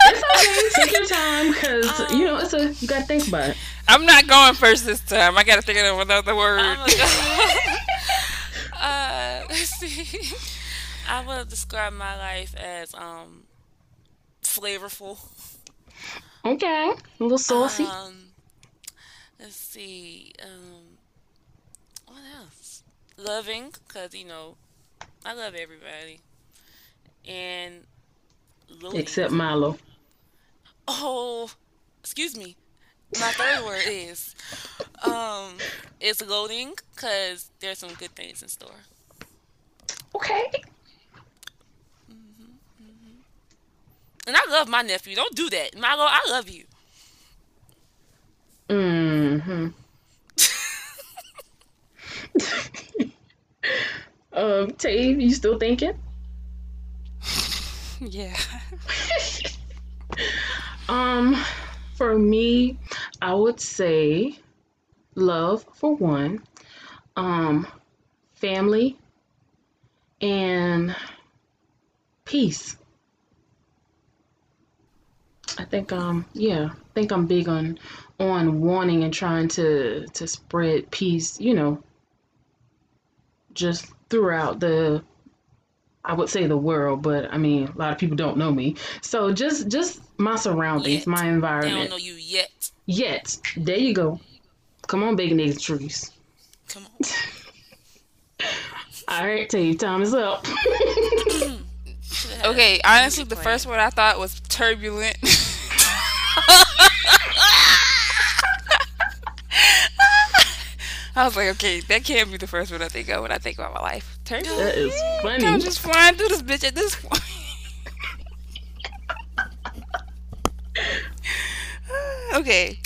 It's okay. Take your time, cause you know it's a you gotta think about it. I'm not going first this time. I gotta think of another word. I'm uh, let's see. I would describe my life as um flavorful. Okay, a little saucy. Um, let's see. Um, what else? Loving, cause you know, I love everybody. And loading. Except Milo. oh, excuse me. My third word is um, it's loading, cause there's some good things in store. Okay. And I love my nephew. Don't do that, Milo. I love you. Mm-hmm. um, Tave, you still thinking? yeah. Um, for me, I would say love for one, um, family, and peace. I think um yeah, I think I'm big on on wanting and trying to to spread peace, you know, just throughout the I would say the world, but I mean a lot of people don't know me. So just just my surroundings, Yet. my environment. They don't know you yet. Yet, there you go. Come on, big niggas trees. Come on. All right, Tave, time is up. Okay, honestly, the first word I thought was turbulent. I was like, okay, that can't be the first word I think of when I think about my life. Turbulent. that is funny. I'm just flying through this bitch at this point. okay.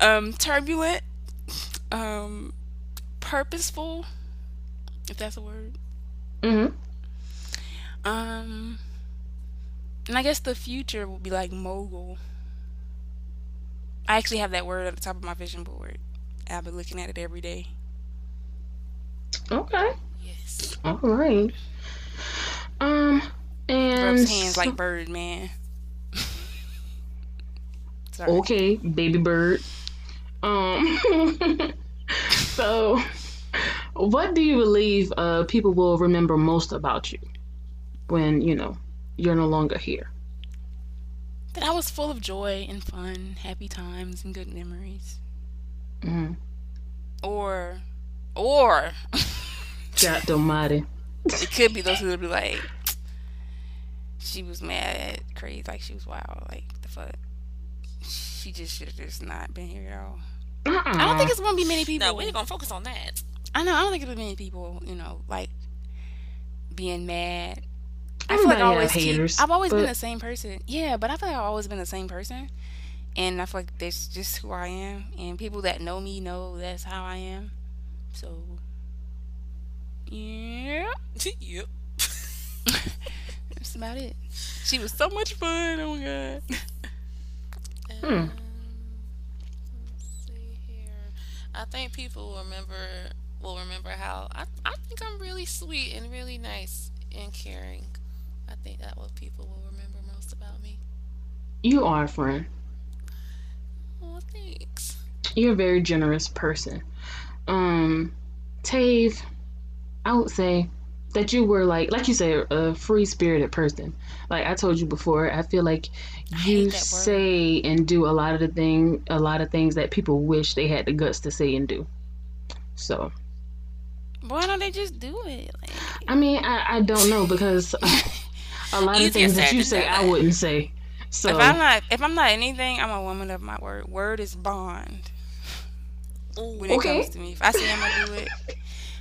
Um, turbulent. Um, purposeful. If that's a word. hmm Um, and I guess the future will be like mogul. I actually have that word at the top of my vision board. I've been looking at it every day. Okay. Yes. All right. Um, and Rubs hands like Birdman. Sorry. okay, baby bird. Um, so what do you believe uh people will remember most about you when you know you're no longer here? That I was full of joy and fun, happy times, and good memories. Mm. Or, or God Almighty. it could be those who would be like, she was mad, crazy, like she was wild, like the fuck. She just should have just not been here at all. Uh-uh. I don't think it's gonna be many people. No, we ain't gonna focus on that. I know. I don't think it'll be many people. You know, like being mad. I feel like I Everybody always have keep, haters, I've always been the same person. Yeah, but I feel like I've always been the same person, and I feel like that's just who I am. And people that know me know that's how I am. So, yeah, yep. that's about it. She was so much fun. Oh my god. Hmm. Um, let's see here. I think people will remember will remember how I, I think I'm really sweet and really nice and caring. I think that what people will remember most about me. You are, friend. Thanks. You're a very generous person. Um, Tave, I would say that you were like, like you said, a free spirited person. Like I told you before, I feel like you say and do a lot of the thing, a lot of things that people wish they had the guts to say and do. So, Why don't they just do it? Like, I mean, I, I don't know because a lot of things that you say, I wouldn't say. So, if I'm not, if I'm not anything, I'm a woman of my word. Word is bond. When it Okay. comes to me. If I say I'm gonna do it,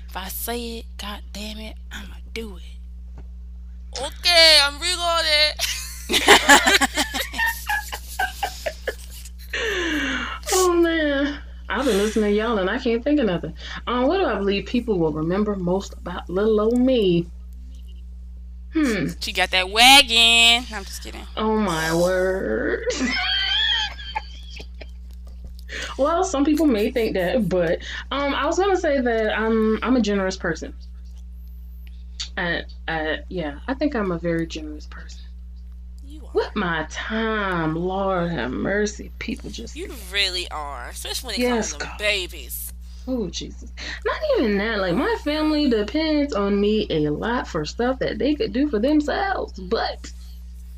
if I say it, god damn it, I'm gonna do it. okay, I'm reloaded. Oh man, I've been listening to y'all and I can't think of nothing. Um, what do I believe people will remember most about little old me? Hmm. She got that wagon. I'm just kidding. Oh my word. well, some people may think that, but um, I was gonna say that I'm I'm a generous person. I, I, yeah, I think I'm a very generous person. You are. With my time, Lord have mercy, people just You really are, especially when it Yes, comes to God. babies. Oh Jesus! Not even that. Like my family depends on me a lot for stuff that they could do for themselves, but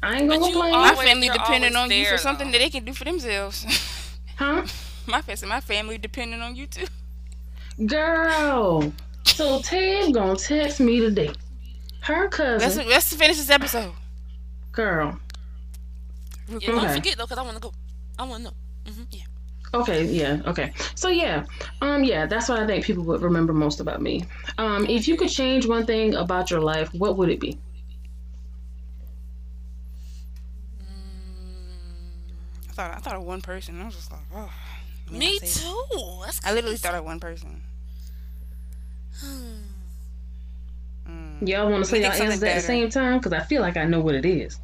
I ain't gonna you complain. My family you're depending always on you there, for something that they can do for themselves. Huh, my family, my family depending on you too. girl? So Tab gonna text me today. Her Let's cousin, let's finish this episode. girl. Yeah, don't forget though, cause I want to go. I want to know. hmm Yeah. Okay, yeah, okay. So yeah, um, yeah, that's what I think people would remember most about me. Um, if you could change one thing about your life, what would it be? I thought I thought of one person. I was just like, oh. when Me I too. That's I literally thought of one person. Y'all want to say y'all think something answers at the same time? Because I feel like I know what it is.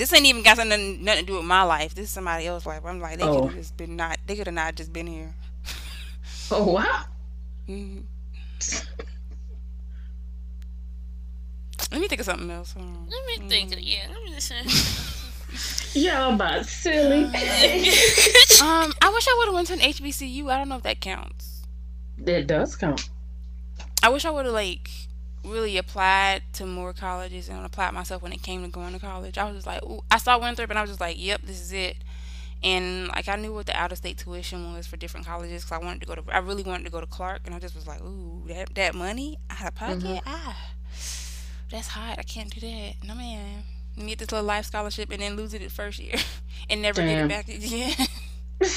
This ain't even got something nothing to do with my life. This is somebody else's life. I'm like, they Oh. could have just been not. They could have not just been here. Oh wow. Mhm. Let me think of something else. Hold on. Let me think. of it. Yeah. Let me listen. Y'all about silly. Um, I wish I would have went to an HBCU. I don't know if that counts. that does count. I wish I would have like really applied to more colleges and applied myself when it came to going to college. I was just like, ooh, I saw Winthrop and I was just like, yep, this is it. And like I knew what the out of state tuition was for different colleges because I wanted to go to, I really wanted to go to Clark, and I just was like, ooh, that that money out of pocket, ah, that's hot. I can't do that. No man. Let me get this little life scholarship and then lose it at first year and never Damn. get it back again.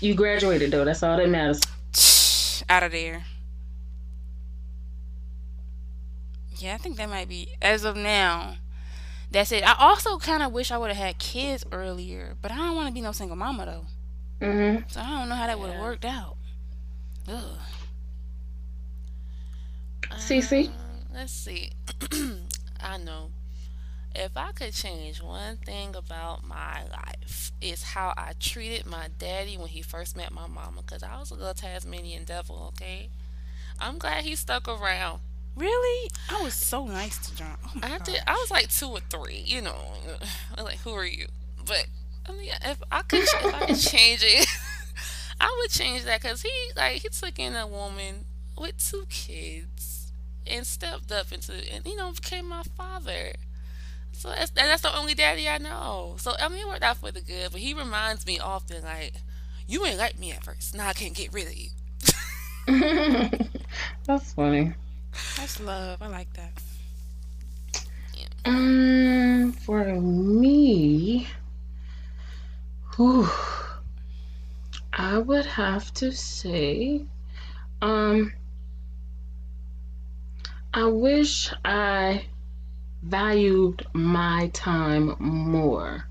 You graduated though. That's all that matters. out of there. Yeah, I think that might be as of now. That's it. I also kind of wish I would have had kids earlier, but I don't want to be no single mama though. Mm-hmm. So I don't know how that would have Yeah. worked out. Ugh. Cece? Um, let's see. I know. If I could change one thing about my life, it's how I treated my daddy when he first met my mama. Cause I was a little Tasmanian devil. Okay. I'm glad he stuck around. Really? I was so nice to John. Oh my I God. did. I was like two or three. You know, like who are you? But I mean, if I could, if I could change it, I would change that because he like he took in a woman with two kids and stepped up into and you know became my father. So that's and that's the only daddy I know. So I mean, it worked out for the good. But he reminds me often like, you ain't like me at first. Now I can't get rid of you. That's funny. That's love. I like that. Um, for me, whew, I would have to say, um, I wish I valued my time more.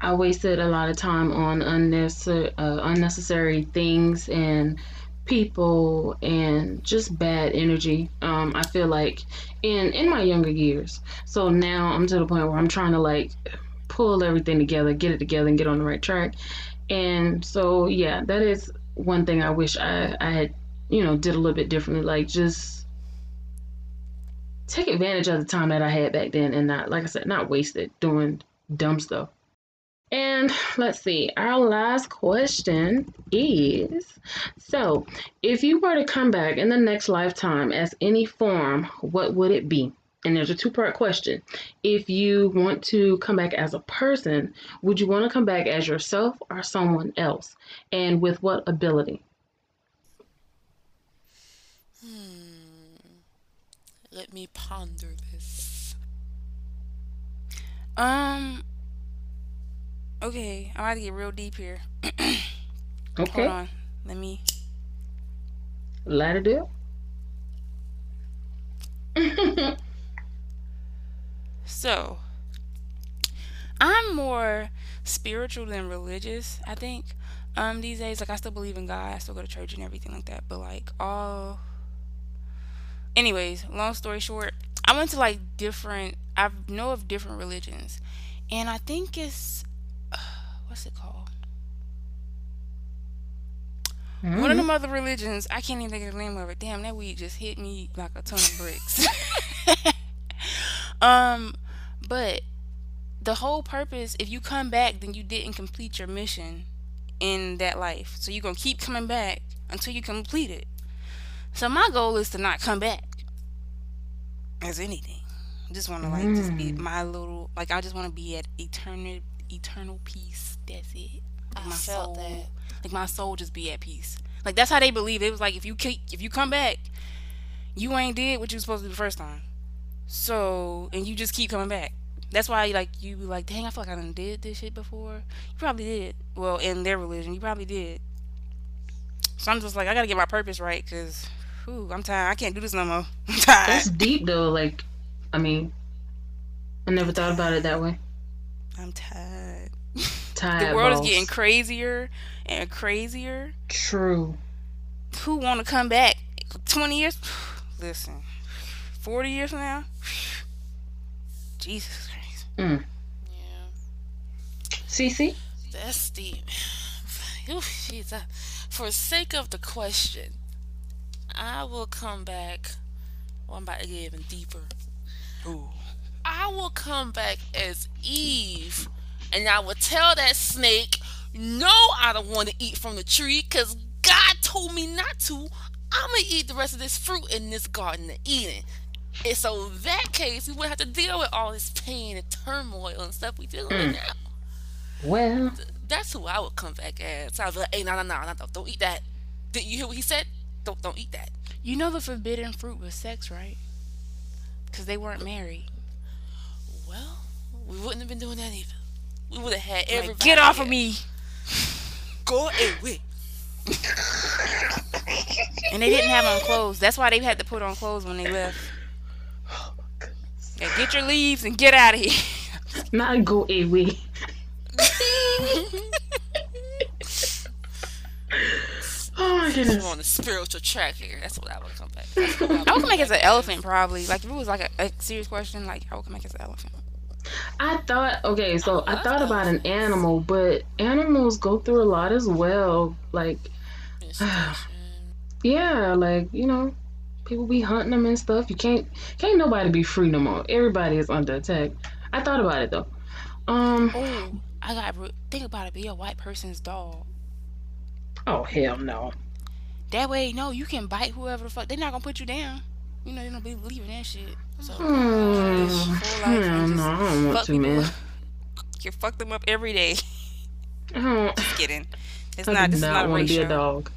I wasted a lot of time on unnecessary, uh, unnecessary things and people and just bad energy. Um, I feel like in in my younger years. So now I'm to the point where I'm trying to like pull everything together, get it together, and get on the right track. And so yeah, that is one thing I wish I I had you know did a little bit differently. Like just take advantage of the time that I had back then and not like I said, not waste it doing dumb stuff. And let's see, our last question is so, if you were to come back in the next lifetime as any form, what would it be? And there's a two part question. If you want to come back as a person, would you want to come back as yourself or someone else? And with what ability? Let me ponder this. Um. Okay, I'm about to get real deep here. Okay, Hold on. Let me. let it do. So, I'm more spiritual than religious, I think. Um, these days, like I still believe in God, I still go to church and everything like that. But like all, anyways, long story short, I went to like different. I know of different religions, and I think it's what's it called? One of them other religions, I can't even think of the name of it. Damn, that weed just hit me like a ton of bricks. um, but the whole purpose, if you come back, then you didn't complete your mission in that life. So you're gonna keep coming back until you complete it. So my goal is to not come back as anything. I just want to like just be my little like I just want to be at eternal eternal peace. That's it. Like I my felt soul, that. like my soul just be at peace. Like that's how they believe. It was like if you keep, if you come back, you ain't did what you was supposed to do the first time. So and you just keep coming back. That's why like you be like, dang, I feel like I done did this shit before. You probably did. Well, in their religion, you probably did. So I'm just like, I gotta get my purpose right, cause, whew, I'm tired. I can't do this no more. I'm tired. That's deep though. Like, I mean, I never thought about it that way. I'm tired. Tired The world is getting crazier and crazier. True. Who want to come back? 20 years? Listen, 40 years now? Jesus Christ. Mm. Yeah. Cece? That's deep. Oof. For sake of the question, I will come back. Well, I'm about to get even deeper. Ooh. I will come back as Eve, and I will tell that snake, "No, I don't want to eat from the tree, cause God told me not to. I'm gonna eat the rest of this fruit in this garden of Eden." And so, in that case, we wouldn't have to deal with all this pain and turmoil and stuff we dealing with mm. now. Well, That's who I would come back as. So I'd be like, "Hey, no, no, no, no, don't, don't eat that. Did you hear what he said? Don't, don't eat that." You know the forbidden fruit was sex, right? Because they weren't married. Well, we wouldn't have been doing that either. We would have had Like, everybody. get off of me. Go away. And they didn't have on clothes. That's why they had to put on clothes when they left. Oh, yeah, get your leaves and get out of here. not go away. Oh my We're on the spiritual track here. That's what I would come back. That's I would I would come back as an elephant, probably. Like, if it was like a, a serious question, like, I would come back as an elephant. I thought okay, so I thought about an animal, but animals go through a lot as well. Like, yeah, like you know, people be hunting them and stuff. You can't can't nobody be free no more. Everybody is under attack. I thought about it though. Um. Oh, I got to think about it. Be a white person's dog. Oh hell no. That way, no, you can bite whoever the fuck. They're not gonna put you down. You know, they don't be believing that shit. So, just full life Hell no, I don't want fuck to, man. You fuck them up every day. Don't. Just kidding. It's I not. This is not not a want to be a dog.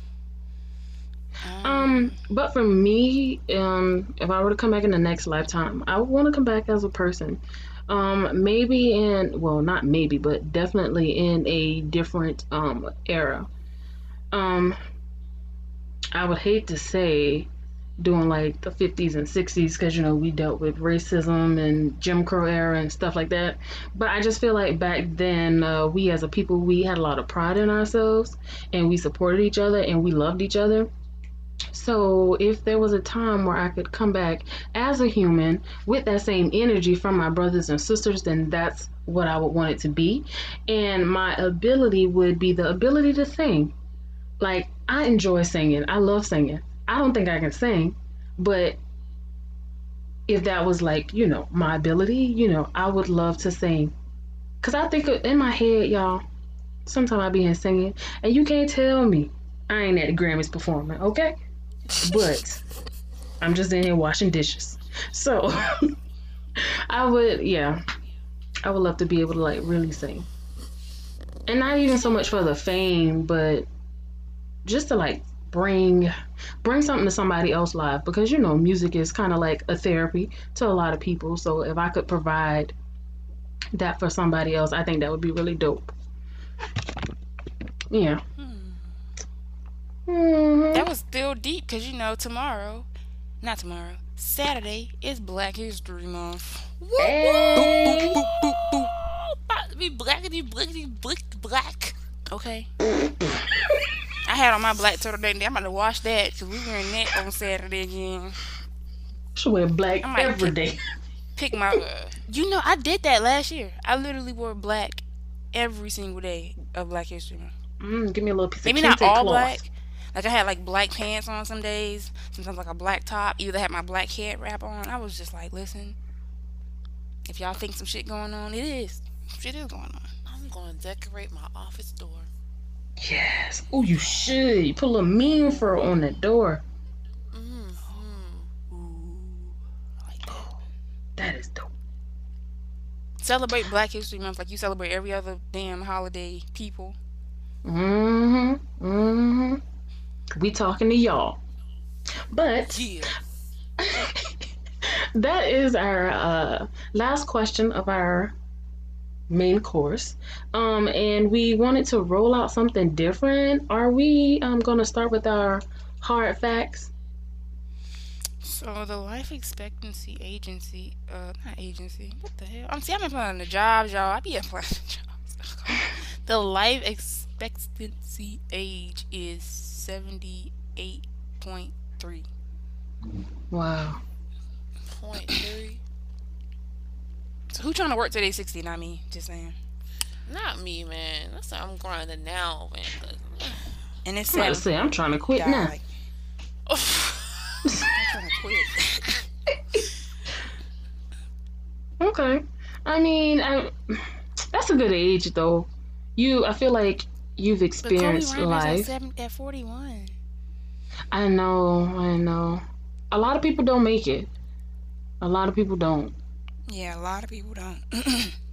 Um, Um, but for me, um, if I were to come back in the next lifetime, I would want to come back as a person. Um, maybe in well, not maybe, but definitely in a different um era. Um, I would hate to say during like the 50s and 60s because you know we dealt with racism and Jim Crow era and stuff like that. But I just feel like back then uh, we as a people we had a lot of pride in ourselves and we supported each other and we loved each other. So if there was a time where I could come back as a human with that same energy from my brothers and sisters, then that's what I would want it to be. And my ability would be the ability to sing. Like I enjoy singing. I love singing. I don't think I can sing, but if that was like, you know, my ability, you know, I would love to sing. Cause I think in my head, y'all, sometimes I be in singing, and you can't tell me I ain't at the Grammys performing, okay? But I'm just in here washing dishes. So I would, yeah, I would love to be able to like really sing. And not even so much for the fame, but just to like bring bring something to somebody else's life because you know music is kind of like a therapy to a lot of people so if i could provide that for somebody else i think that would be really dope yeah Mhm. That was still deep because you know tomorrow, not tomorrow, Saturday is Black History Month. Hey. About to be blackity blickety blick black. Okay. I had on my black turtleneck. I'm about to wash that because we wearing that on Saturday again. should wear black I might every pick- day Pick my. You know, I did that last year. I literally wore black every single day of Black History Month. mm, give me a little piece of black. Maybe of not kente all cloth. black. Like I had like black pants on some days. Sometimes like a black top. Either had my black head wrap on. I was just like, listen. If y'all think some shit going on, it is. Shit is going on. I'm going to decorate my office door. Yes oh you should you put a little mean fur on the door Mm-hmm. Ooh, like that. that is dope Celebrate Black History Month like you celebrate every other damn holiday. People. mm-hmm mm-hmm we talking to y'all but Yeah. that is our uh, last question of our main course. Um, and we wanted to roll out something different. Are we um, going to start with our hard facts? So the life expectancy agency, uh, not agency. What the hell? I'm see, I'm applying to jobs, y'all. I be applying to jobs. the life expectancy age is seventy eight point three. Wow. Point three. So who trying to work till they sixty? Not me. Just saying. Not me, man. That's why I'm grinding now, man. 'cause- And it's I'm about to say, I'm trying to quit now. Like, I'm trying to quit. Okay. I mean, I, that's a good age, though. You, I feel like you've But Kobe experienced Bryant was at life. seven at forty one. I know, I know. A lot of people don't make it. A lot of people don't. Yeah, a lot of people don't.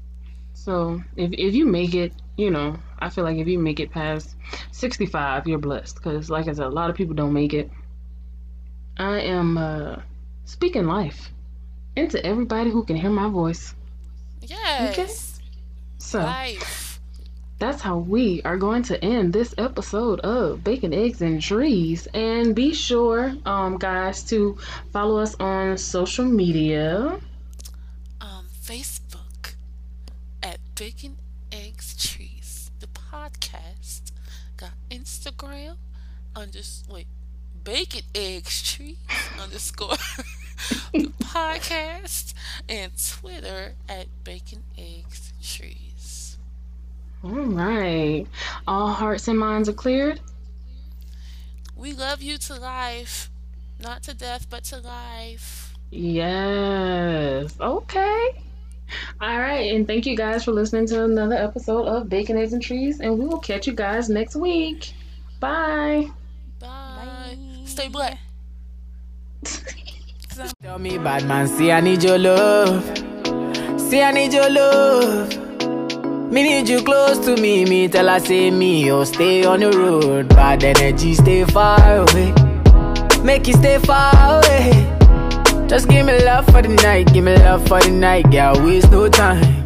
So if if you make it, you know, I feel like if you make it past 65, you're blessed. Because like I said, a lot of people don't make it. I am uh, speaking life into everybody who can hear my voice. Yes. Okay. So Life. that's how we are going to end this episode of Bacon, Eggs, and Trees. And be sure, um, guys, to follow us on social media. Facebook at Bacon Eggs Trees. The podcast got Instagram under wait Bacon Eggs Trees underscore the podcast and Twitter at Bacon Eggs Trees. All right. All hearts and minds are cleared. We love you to life, not to death, but to life. Yes. Okay. All right. And thank you guys for listening to another episode of Bacon, Eggs, and Trees. And we will catch you guys next week. Bye. Bye. Stay black. Tell me, bad man, see I need your love. See I need your love. Me need you close to me. Me tell I say me, oh stay on the road. Bad energy, stay far away. Make you stay far away. Just give me love for the night, give me love for the night, girl. Waste no time.